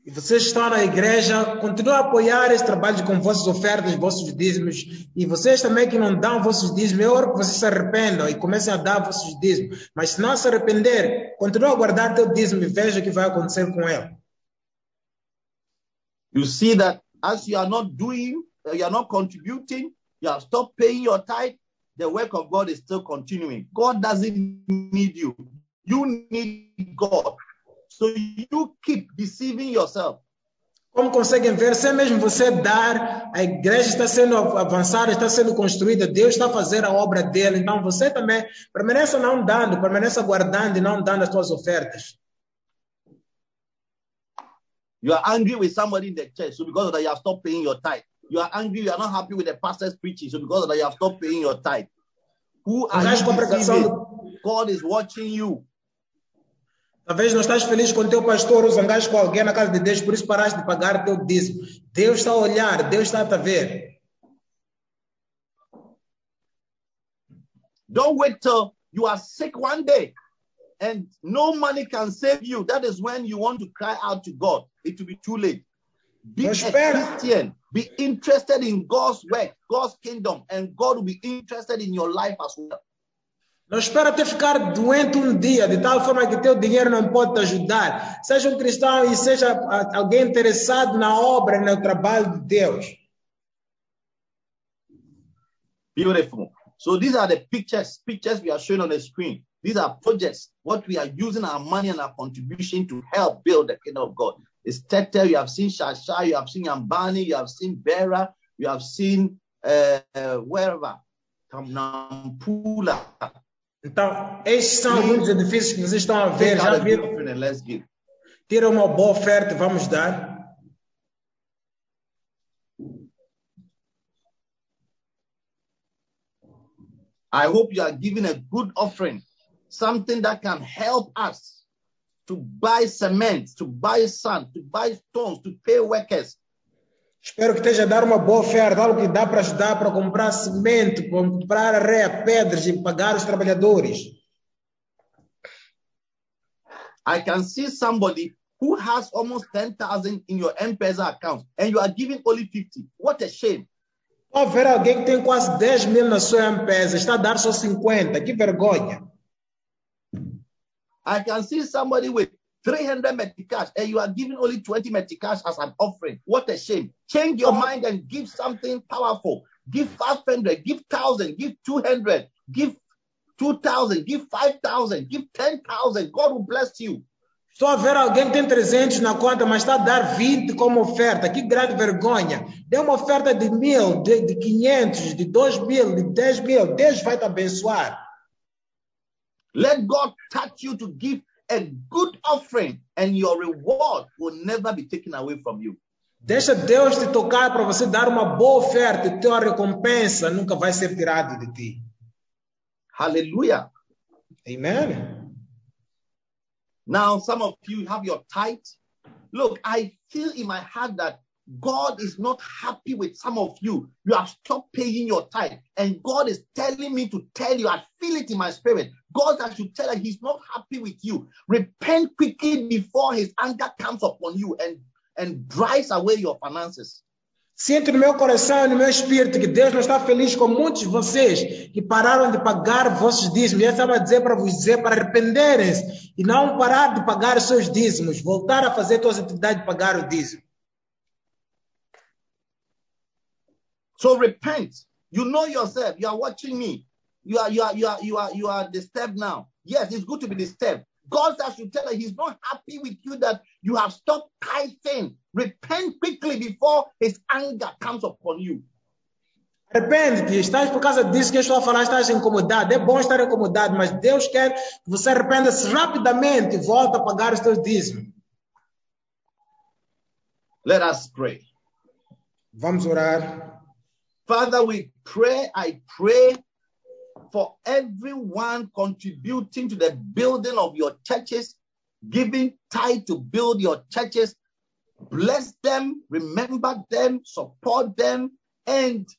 E vocês estão na igreja, continuem a apoiar esse trabalho com vossas ofertas, vossos dízimos. E vocês também que não dão vossos dízimos, é hora que vocês se arrependam e comecem a dar vossos dízimos. Mas se não se arrepender, continue a guardar teu dízimo e veja o que vai acontecer com ele. You see that as you are not doing, uh, you are not contributing, you have stopped paying your tithe, the work of God is still continuing. God doesn't need you. You need God. So you keep deceiving yourself. Como conseguem ver, sem mesmo você dar, a igreja está sendo avançada, está sendo construída, Deus está fazer a obra dele. Então você também permaneça não dando, permaneça guardando e não dando as suas ofertas. You are angry with somebody in the church, so because of that you have stopped paying your tithe. You are angry, you are not happy with the pastor's preaching, so because of that you have stopped paying your tithe. Who are you pregação. God is watching you. Talvez não estás feliz com o teu pastor ou zangaste com alguém na casa de Deus, por isso paraste de pagar o teu dízimo. Deus está a olhar, Deus está a te ver. Don't wait till you are sick one day and no money can save you. That is when you want to cry out to God. It will be too late. Be a. Christian. Be interested in God's work, God's kingdom, and God will be interested in your life as well. Não espera até ficar doente um dia, de tal forma que teu dinheiro não pode te ajudar. Seja um cristão e seja ah, alguém interessado na obra no trabalho de Deus. Beautiful. So these are the pictures, pictures we are showing on the screen. These are projects, what we are using our money and our contribution to help build the kingdom of God. It's Tete, you have seen Shasha, you have seen Ambani, you have seen Bera, you have seen uh, uh, wherever, Nampula. Então, estes são alguns edifícios que vocês estão a ver. Já viram? offering and let's give. Tira uma boa oferta vamos dar. I hope you are giving a good offering, something that can help us to buy cement, to buy sand, to buy stones, to pay workers. Espero que esteja a dar uma boa oferta, algo que dá para ajudar para comprar cimento, comprar areia, pedras e pagar os trabalhadores. I can see somebody who has almost 10,000 in your M-Pesa account and you are giving only 50. What a shame. A ver alguém que tem quase 10 mil na sua empresa, está a dar só 50. Que vergonha. I can see somebody with 300 meticash and you are giving only 20 meticash as an offering. What a shame. Change your mind and give something powerful. Give 500, give 1,000, give 200, give 2,000, give 5,000, give 10,000. God will bless you. Estou a ver alguém que tem 300 na conta, mas está a dar 20 como oferta. Que grande vergonha. Dê uma oferta de mil, de, de 500, de 2 mil, de 10 mil. Deus vai te abençoar. Let God touch you to give a good offering and your reward will never be taken away from you. Deixa Deus te tocar para você dar uma boa oferta e tua recompensa nunca vai ser tirada de ti. Hallelujah. Amen. Now, some of you have your tithe. Look, I feel in my heart that God is not happy with some of you. You have stopped paying your tithe. And God is telling me to tell you, I feel it in my spirit. God has to tell you He's not happy with you. Repent quickly before His anger comes upon you and, and drives away your finances. Sinto no meu coração e no meu espírito que Deus não está feliz com muitos de vocês que pararam de pagar vossos dízimos. Eu estava a dizer para vos dizer para arrependerem-se e não parar de pagar os seus dízimos, voltar a fazer suas atividades de pagar o dízimo. So repent. You know yourself. You are watching me. You are you are you are you are you are disturbed now. Yes, it's good to be disturbed, God has to tell her he's not happy with you that you have stopped tithing. Repent quickly before his anger comes upon you. Arrepende-te, estás por causa disso que eu estou a falar, estás incomodado. É bom estar incomodado, mas Deus quer que você arrependa-se rapidamente e volta a pagar os teus dízimos. Let us pray. Vamos orar. Father, we pray, I pray for everyone contributing to the building of your churches, giving tithe to build your churches. Bless them, remember them, support them, and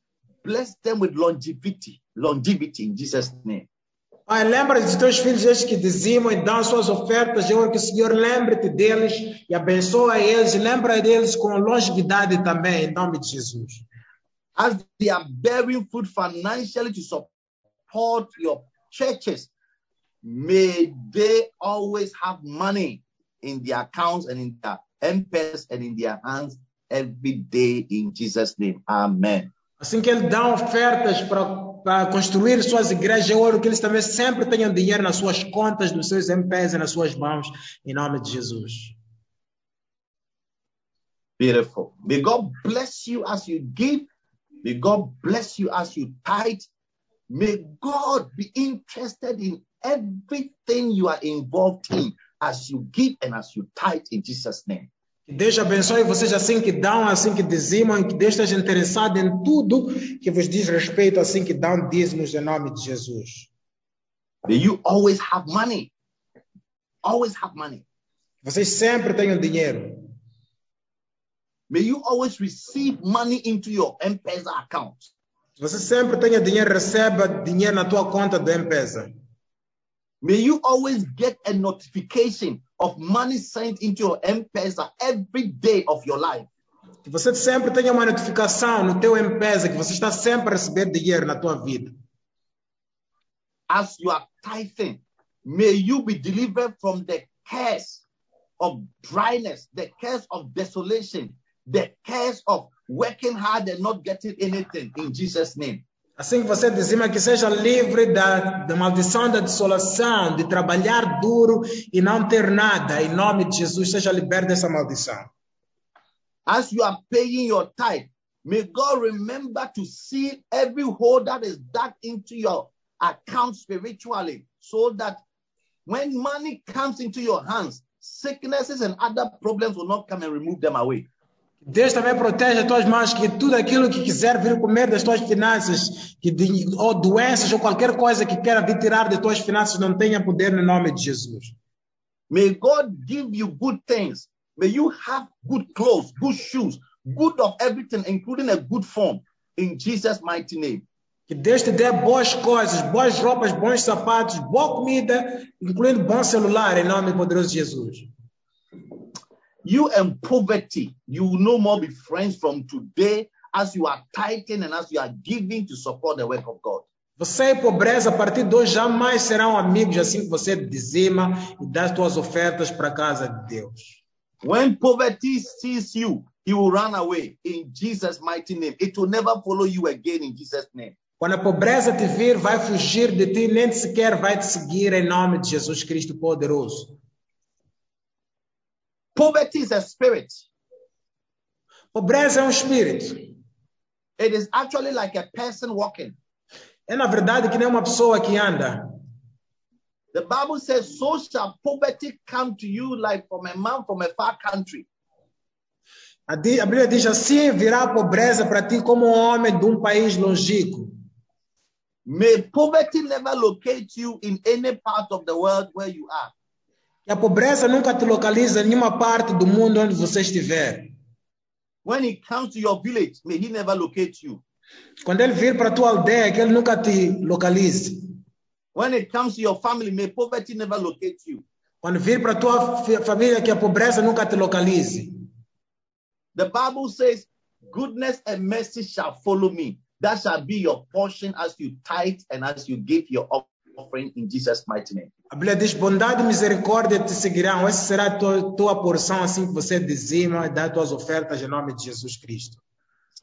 bless them with longevity, longevity in Jesus' name. Pai, lembra dos teus filhos estes que dizimam e dão suas ofertas. Eu que o Senhor lembre-te deles e abençoa eles. Lembra deles com longevidade também, em nome de Jesus. As they are bearing fruit financially to support your churches, may they always have money in their accounts and in their M-Pes and in their hands every day in Jesus' name. Amen. Assim que eles dão ofertas para, para construir suas igrejas, eu oro que eles também sempre tenham dinheiro nas suas contas, nos seus MPs e nas suas mãos, em nome de Jesus. Beautiful. May God bless you as you give. May God bless you as you tithe. May God be interested in everything you are involved in as you give and as you tithe in Jesus' name. Que Deus abençoe vocês assim que dão, assim que dizimam, que Deus esteja interessado em tudo que vos diz respeito, assim que dão dízimos em nome de Jesus. May you always have money. Always have money. Vocês sempre tenham dinheiro. May you always receive money into your M-Pesa account. Você sempre tenha dinheiro, receba dinheiro na tua conta do M-Pesa. May you always get a notification of money sent into your M-Pesa every day of your life. Que você sempre tenha uma notificação no teu M-Pesa que você está sempre a receber dinheiro na tua vida. As you are tithing, may you be delivered from the curse of dryness, the curse of desolation, the curse of working hard and not getting anything in Jesus' name. Assim que você dizima que seja livre da, da maldição da desolação, de trabalhar duro e não ter nada. Em nome de Jesus, seja liberto dessa maldição. As you are paying your tithe, may God remember to see every hole that is dug into your account spiritually so that when money comes into your hands, sicknesses and other problems will not come and remove them away. Deus também protege as tuas mãos, que tudo aquilo que quiser vir comer das tuas finanças, que, ou doenças, ou qualquer coisa que queira vir tirar das tuas finanças, não tenha poder no nome de Jesus. May God give you good things. May you have good clothes, good shoes, good of everything, including a good form. In Jesus' mighty name. Que Deus te dê boas coisas, boas roupas, bons sapatos, boa comida, incluindo bom celular, em nome poderoso de Jesus. You and poverty, you will no more be friends from today as you are tithing and as you are giving to support the work of God. Você e pobreza, a partir de hoje, jamais serão amigos assim que você dizima e dá as tuas ofertas para a casa de Deus. When poverty sees you, he will run away in Jesus' mighty name. It will never follow you again in Jesus' name. Quando a pobreza te vir, vai fugir de ti, nem sequer vai te seguir em nome de Jesus Cristo poderoso. Poverty is a spirit. Pobreza é um espírito. It is actually like a person walking. É na verdade que nem uma pessoa que anda. The Bible says, So shall poverty come to you like from a man from a far country. A Bíblia diz assim: virá a pobreza para ti como um homem de um país longínquo. May poverty never locate you in any part of the world where you are. A pobreza nunca te localiza em nenhuma parte do mundo onde você estiver. When he comes to your village, may he never locate you. Quando ele vir para tua aldeia, que ele nunca te localize. When it comes to your family, may poverty never locate you. Quando vir para tua família, que a pobreza nunca te localize. The Bible says, Goodness and mercy shall follow me. That shall be your portion as you tithe and as you give your offering in Jesus' mighty name. A Bíblia diz: bondade e misericórdia te seguirão. Essa será a tua, tua porção assim que você dizima e dá tuas ofertas em nome de Jesus Cristo.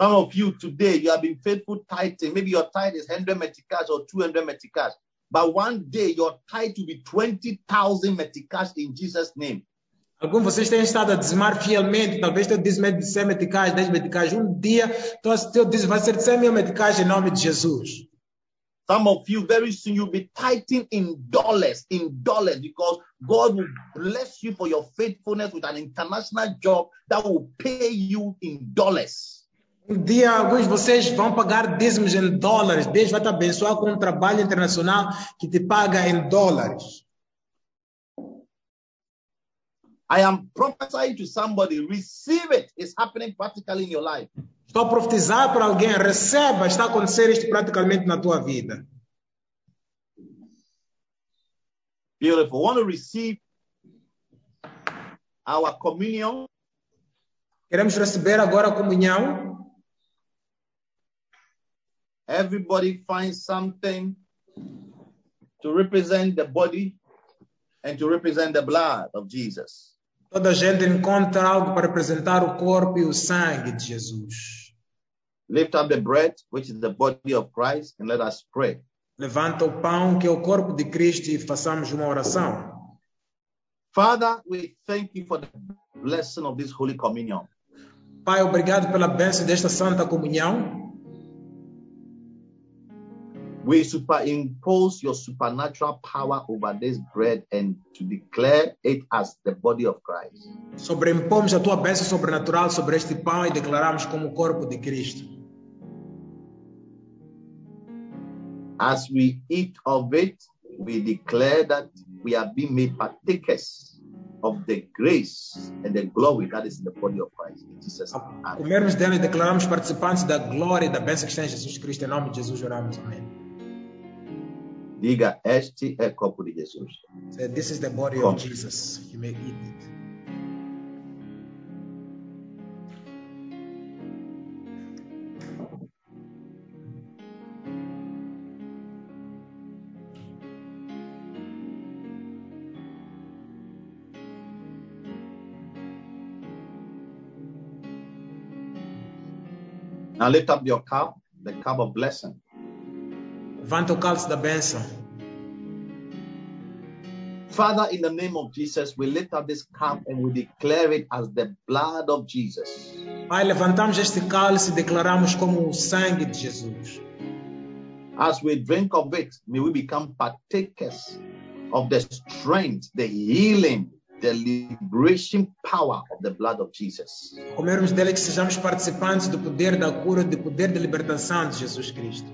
Some of you today, you have been faithful tithing. Maybe your tithe is 100 meticas or 200 meticas. but one day your tithe will be 20,000 meticais in Jesus' name. Alguns vocês têm estado a dizimar fielmente, talvez teu dízimo é de 100 meticais, 10 meticais. Um dia, teu dízimo vai ser de 100 mil meticais em nome de Jesus. Some of you, very soon, you'll be tithing in dollars, in dollars, because God will bless you for your faithfulness with an international job that will pay you in dollars. Um dia, alguns de vocês vão pagar dízimos em dólares. Deus vai te abençoar com um trabalho internacional que te paga em dólares. I am prophesying to somebody, receive it. It's happening practically in your life. Estou a profetizar para alguém, receba, está a acontecer isto praticamente na tua vida. Beautiful. Want to receive our communion? Queremos receber agora a comunhão. Everybody find something to represent the body and to represent the blood of Jesus. Toda gente encontra algo para representar o corpo e o sangue de Jesus. Lift up the bread, which is the body of Christ, and let us pray. Levanta o pão, que é o corpo de Cristo, e façamos uma oração. Father, we thank you for the blessing of this Holy Communion. Pai, obrigado pela bênção desta santa comunhão. We superimpose your supernatural power over this bread and to declare it as the body of Christ. Sobreimpomos a tua bênção sobrenatural sobre este pão e declaramos como o corpo de Cristo. As we eat of it, we declare that we are being made partakers of the grace and the glory that is in the body of Christ. In Jesus' comermos dela e declaramos participantes da glória e da bênção que está em Jesus Cristo. Em nome de Jesus oramos. Amém. Diga, este é corpo de Jesus. This is the body Come. of Jesus. You may eat it. Now lift up your cup, the cup of blessing. Levanta o cálice da bênção. Father, in the name of Jesus, we lift up this cup and we declare it as the blood of Jesus. Pai, levantamos este cálice e declaramos como o sangue de Jesus. As we drink of it, may we become partakers of the strength, the healing, the liberation power of the blood of Jesus. Comermos dele que sejamos participantes do poder da cura, do poder da libertação de Jesus Cristo.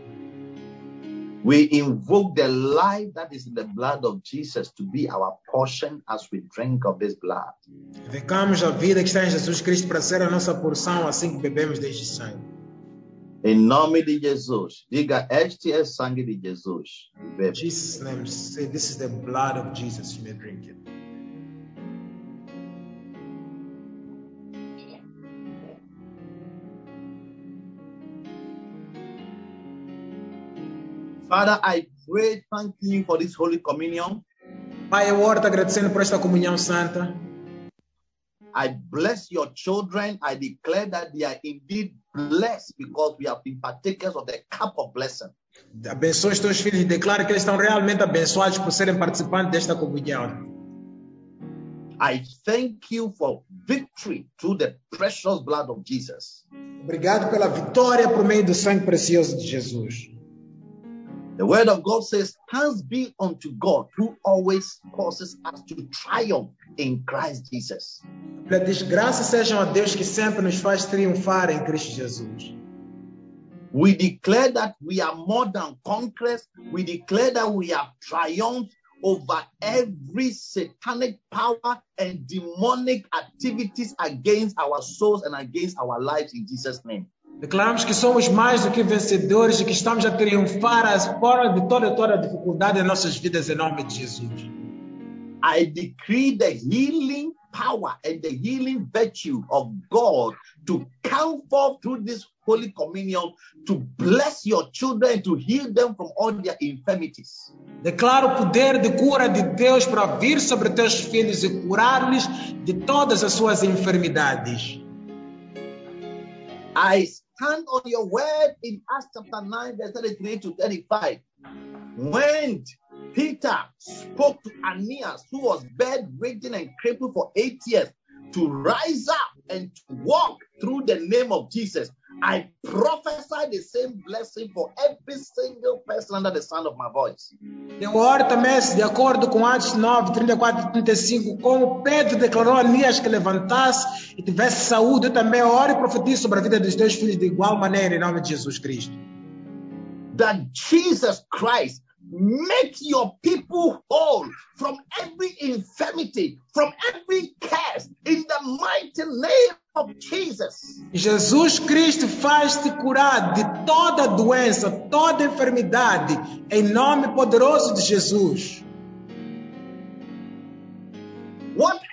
We invoke the life that is in the blood of Jesus to be our portion as we drink of this blood. Invocamos a vida que está em Jesus Cristo para ser a nossa porção assim que bebemos deste sangue. Em nome de Jesus, diga: Este é sangue de Jesus. Bebe. Jesus' name, say this is the blood of Jesus. You may drink it. Father, I pray, thank you for this Holy Communion. Pai, eu oro agradecendo por esta comunhão santa. I bless your children. I declare that they are indeed blessed because we have been partakers of the cup of blessing. Abençoa os teus filhos e declara que eles estão realmente abençoados por serem participantes desta comunhão. I thank you for victory through the precious blood of Jesus. Obrigado pela vitória por meio do sangue precioso de Jesus. The word of God says, Thanks be unto God who always causes us to triumph in Christ Jesus. Graças sejam a Deus que sempre nos faz triunfar em Cristo Jesus. We declare that we are more than conquerors. We declare that we have triumphed over every satanic power and demonic activities against our souls and against our lives in Jesus' name. Declaramos que somos mais do que vencedores e que estamos a triunfar fora de toda toda dificuldade em nossas vidas em nome de Jesus. I decree the healing power and the healing virtue of God to come forth through this Holy Communion to bless your children, to heal them from all their infirmities. Declaro o poder de cura de Deus para vir sobre teus filhos e curar-lhes de todas as suas enfermidades. I stand on your word in Acts chapter 9, verse 33 to 35. When Peter spoke to Aeneas, who was bedridden and crippled for eight years, to rise up and to walk through the name of Jesus. I prophesy the same blessing for every single person under the sound of my voice. Eu oro também, de acordo com Atos 9, 34 e 35, como Pedro declarou a Anias que levantasse e tivesse saúde, eu também oro e profetizo sobre a vida dos teus filhos de igual maneira, em nome de Jesus Cristo. That Jesus Christ make your people whole from every infirmity, from every curse, in the mighty name Jesus Cristo faz-te curar de toda doença, toda enfermidade, em nome poderoso de Jesus.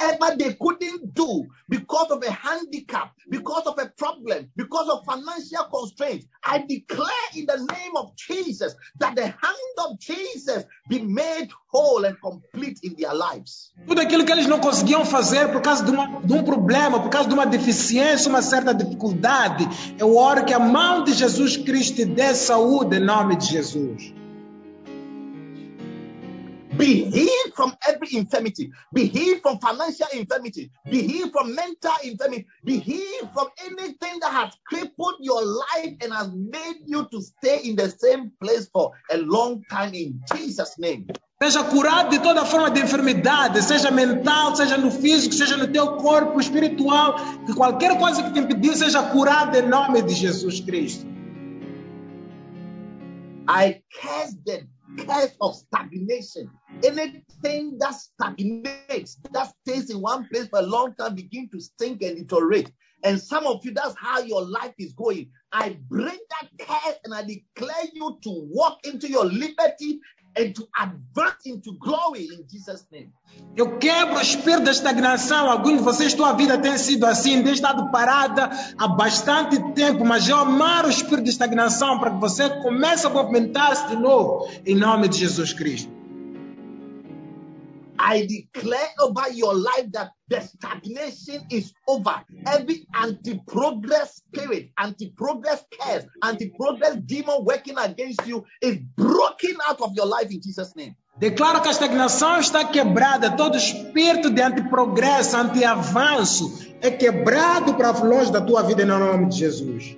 Whatever they couldn't do because of a handicap, because of a problem, because of financial constraints, I declare in the name of Jesus that the hand of Jesus be made whole and complete in their lives. Tudo aquilo que eles não conseguiam fazer por causa de, uma, de um problema, por causa de uma deficiência, uma certa dificuldade, eu oro que a mão de Jesus Cristo dê saúde em nome de Jesus. Be healed from every infirmity. Be healed from financial infirmity. Be healed from mental infirmity. Be healed from anything that has crippled your life and has made you to stay in the same place for a long time in Jesus' name. Seja curado de toda forma de enfermidade, seja mental, seja no físico, seja no teu corpo espiritual, que qualquer coisa que te impediu seja curada em nome de Jesus Cristo. I curse the curse of stagnation. Anything that stagnates, that stays in one place for a long time, begin to stink and deteriorate. And some of you, that's how your life is going. I break that curse and I declare you to walk into your liberty and to advance into glory in Jesus' name. Eu quebro o espírito da estagnação. Alguns de vocês, tua vida tem sido assim, tem estado parada há bastante tempo, mas eu amar o espírito de estagnação para que você comece a movimentar-se de novo, em nome de Jesus Cristo. I declare over your life that the stagnation is over. Every anti progress spirit, anti progress curse, anti progress demon working against you is broken out of your life in Jesus' name. Declaro que a estagnação está quebrada, todo espírito de antiprogresso, anti-avanço é quebrado para longe da tua vida em nome de Jesus.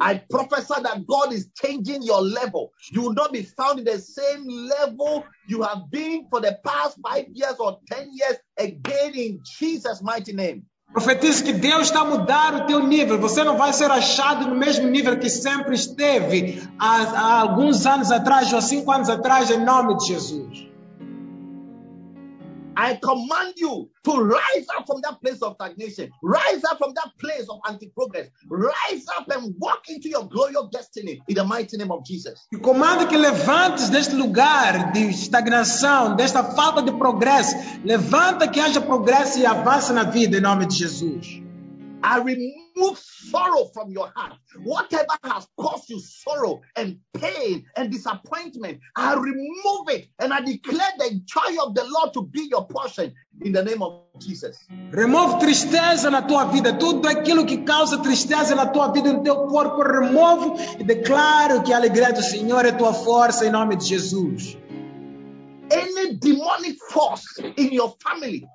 I prophesy that God is changing your level. You will not be found in the same level you have been for the past five years or ten years again in Jesus' mighty name. Que Deus está a mudar o teu nível. Você não vai ser achado no mesmo nível que sempre esteve há, há alguns anos atrás ou cinco anos atrás, em nome de Jesus. I command you to rise up from that place of stagnation, rise up from that place of anti progress, rise up and walk into your glorious destiny in the mighty name of Jesus. E comando que levantes deste lugar de estagnação, desta falta de progresso. Levanta que haja progresso e avance na vida em nome de Jesus. I remove sorrow from your heart. Whatever has caused you sorrow and pain and disappointment, I remove it and I declare the joy of the Lord to be your portion in the name of Jesus. Remove tristeza na tua vida. Tudo aquilo que causa tristeza na tua vida, no teu corpo, removo e declaro que a alegria do Senhor é tua força em nome de Jesus. Any demonic force in your family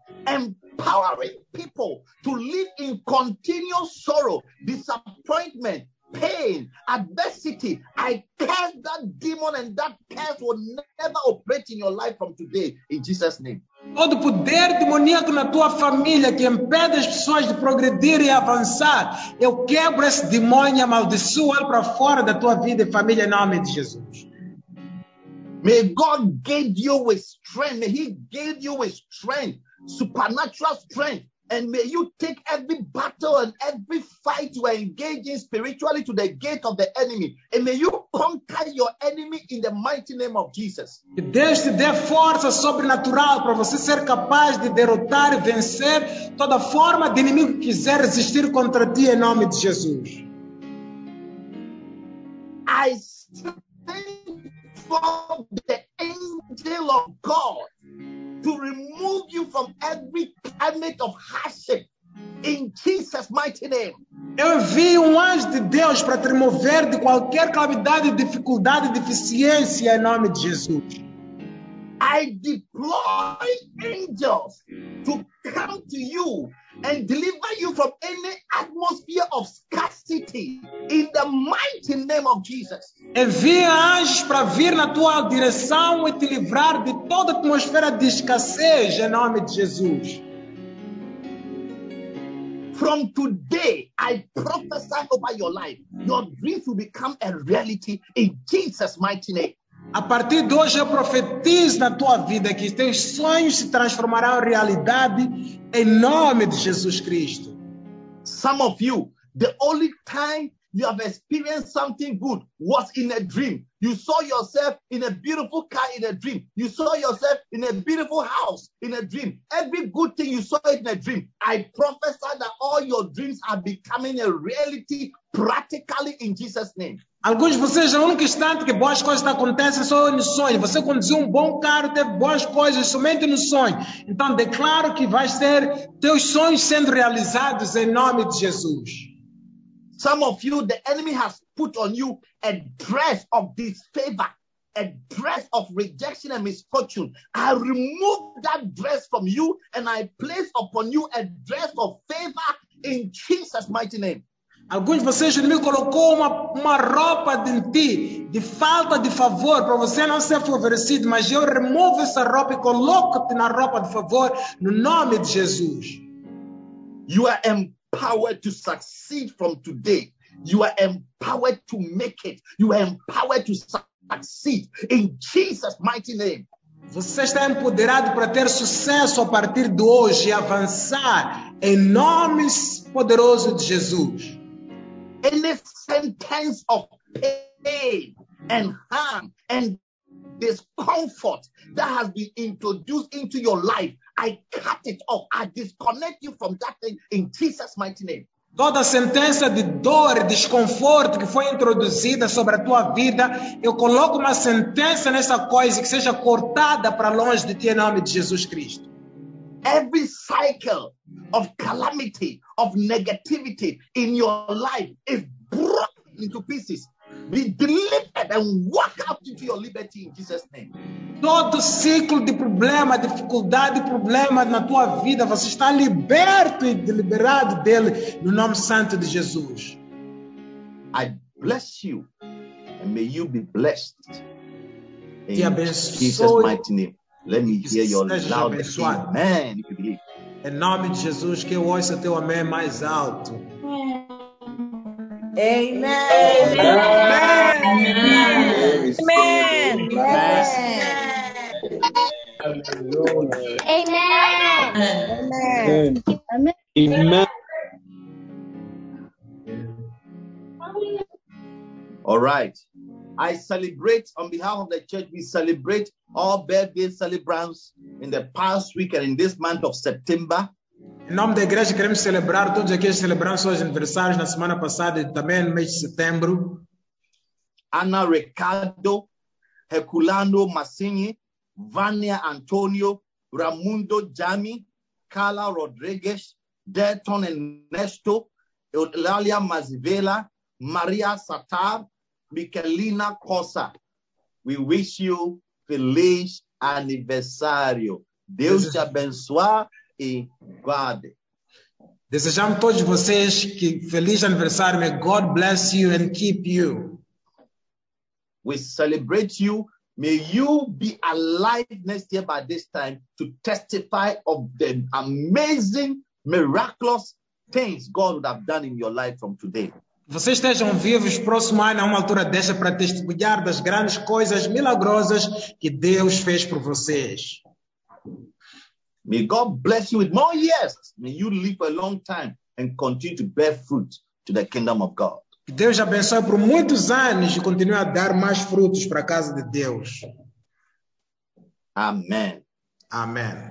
empowering people to live in continuous sorrow, disappointment, pain, adversity. I curse that demon and that curse will never operate in your life from today in Jesus' name. Todo poder demoníaco na tua família que impede as pessoas de progredir e avançar, eu quebro esse demônio amaldiçoo ele para fora da tua vida e família em nome de Jesus. May God give you with strength. May He give you with strength, supernatural strength. And may you take every battle and every fight you are engaging spiritually to the gate of the enemy. And may you conquer your enemy in the mighty name of Jesus. Que Deus te dê força sobrenatural para você ser capaz de derrotar e vencer toda forma de inimigo que quiser resistir contra ti em nome de Jesus. I send forth the angel of God to remove you from every climate of hardship in Jesus' mighty name. Eu envio um anjo de Deus para te remover de qualquer calamidade, dificuldade, deficiência em nome de Jesus. I deploy angels to come to you and deliver you from any atmosphere of scarcity in the mighty name of Jesus. Envia anjos para vir na tua direção e te livrar de toda atmosfera de escassez em nome de Jesus. From today, I prophesy over your life. Your dreams will become a reality in Jesus' mighty name. A partir de hoje eu profetizo na tua vida que teus sonhos se transformarão em realidade em nome de Jesus Cristo. Some of you, the only time you have experienced something good was in a dream. You saw yourself in a beautiful car in a dream. You saw yourself in a beautiful house in a dream. Every good thing you saw in a dream. I prophesy that all your dreams are becoming a reality practically in Jesus' name. Alguns de vocês, no único instante que boas coisas acontecem só no sonho. Você conduziu um bom carro, teve boas coisas somente no sonho. Então declaro que vai ser teus sonhos sendo realizados em nome de Jesus. Some of you, the enemy has put on you a dress of disfavor, a dress of rejection and misfortune. I remove that dress from you and I place upon you a dress of favor in Jesus' mighty name. Alguns de vocês, o inimigo colocou uma, uma roupa de ti, de falta de favor, para você não ser favorecido, mas eu removo essa roupa e coloco-te na roupa de favor, no nome de Jesus. You are empowered to succeed from today. You are empowered to make it. You are empowered to succeed in Jesus' mighty name. Você está empoderado para ter sucesso a partir de hoje e avançar em nome poderoso de Jesus. Any sentence of pain and harm and discomfort that has been introduced into your life, I cut it off. I disconnect you from that thing in Jesus' mighty name. Toda sentença de dor desconforto que foi introduzida sobre a tua vida, eu coloco uma sentença nessa coisa que seja cortada para longe de ti em nome de Jesus Cristo. Every cycle of calamity, of negativity in your life is broken into pieces. Be delivered and walk out into your liberty in Jesus' name. Todo ciclo de problema, dificuldade, problema na tua vida, você está liberto e liberado dele no nome santo de Jesus. I bless you and may you be blessed. In Te. Jesus' mighty name. Let me hear your loud amen if you believe. Em nome de Jesus, que eu ouça teu amém mais alto. Amen. Amen. Amen. Amen. All right. I celebrate on behalf of the church, we celebrate all birthday celebrants in the past week and in this month of September. Em nome da igreja, queremos celebrar todos aqueles que celebraram seus aniversários na semana passada e também no mês de setembro. Ana Ricardo, Herculano Massini, Vania Antonio, Ramundo Jami, Carla Rodriguez, Delton Ernesto, Eulalia Mazivela, Maria Satar, Michelina Cosa. We wish you feliz aniversário. Deus te abençoe e guarde. Desejamos todos vocês que feliz aniversário. May God bless you and keep you. We celebrate you. May you be alive next year by this time to testify of the amazing, miraculous things God would have done in your life from today. Vocês estejam vivos próximo ano, a uma altura desta, para testemunhar das grandes coisas milagrosas que Deus fez por vocês. May God bless you with more years. May you live a long time and continue to bear fruit to the kingdom of God. Que Deus abençoe por muitos anos e continue a dar mais frutos para a casa de Deus. Amen. Amém.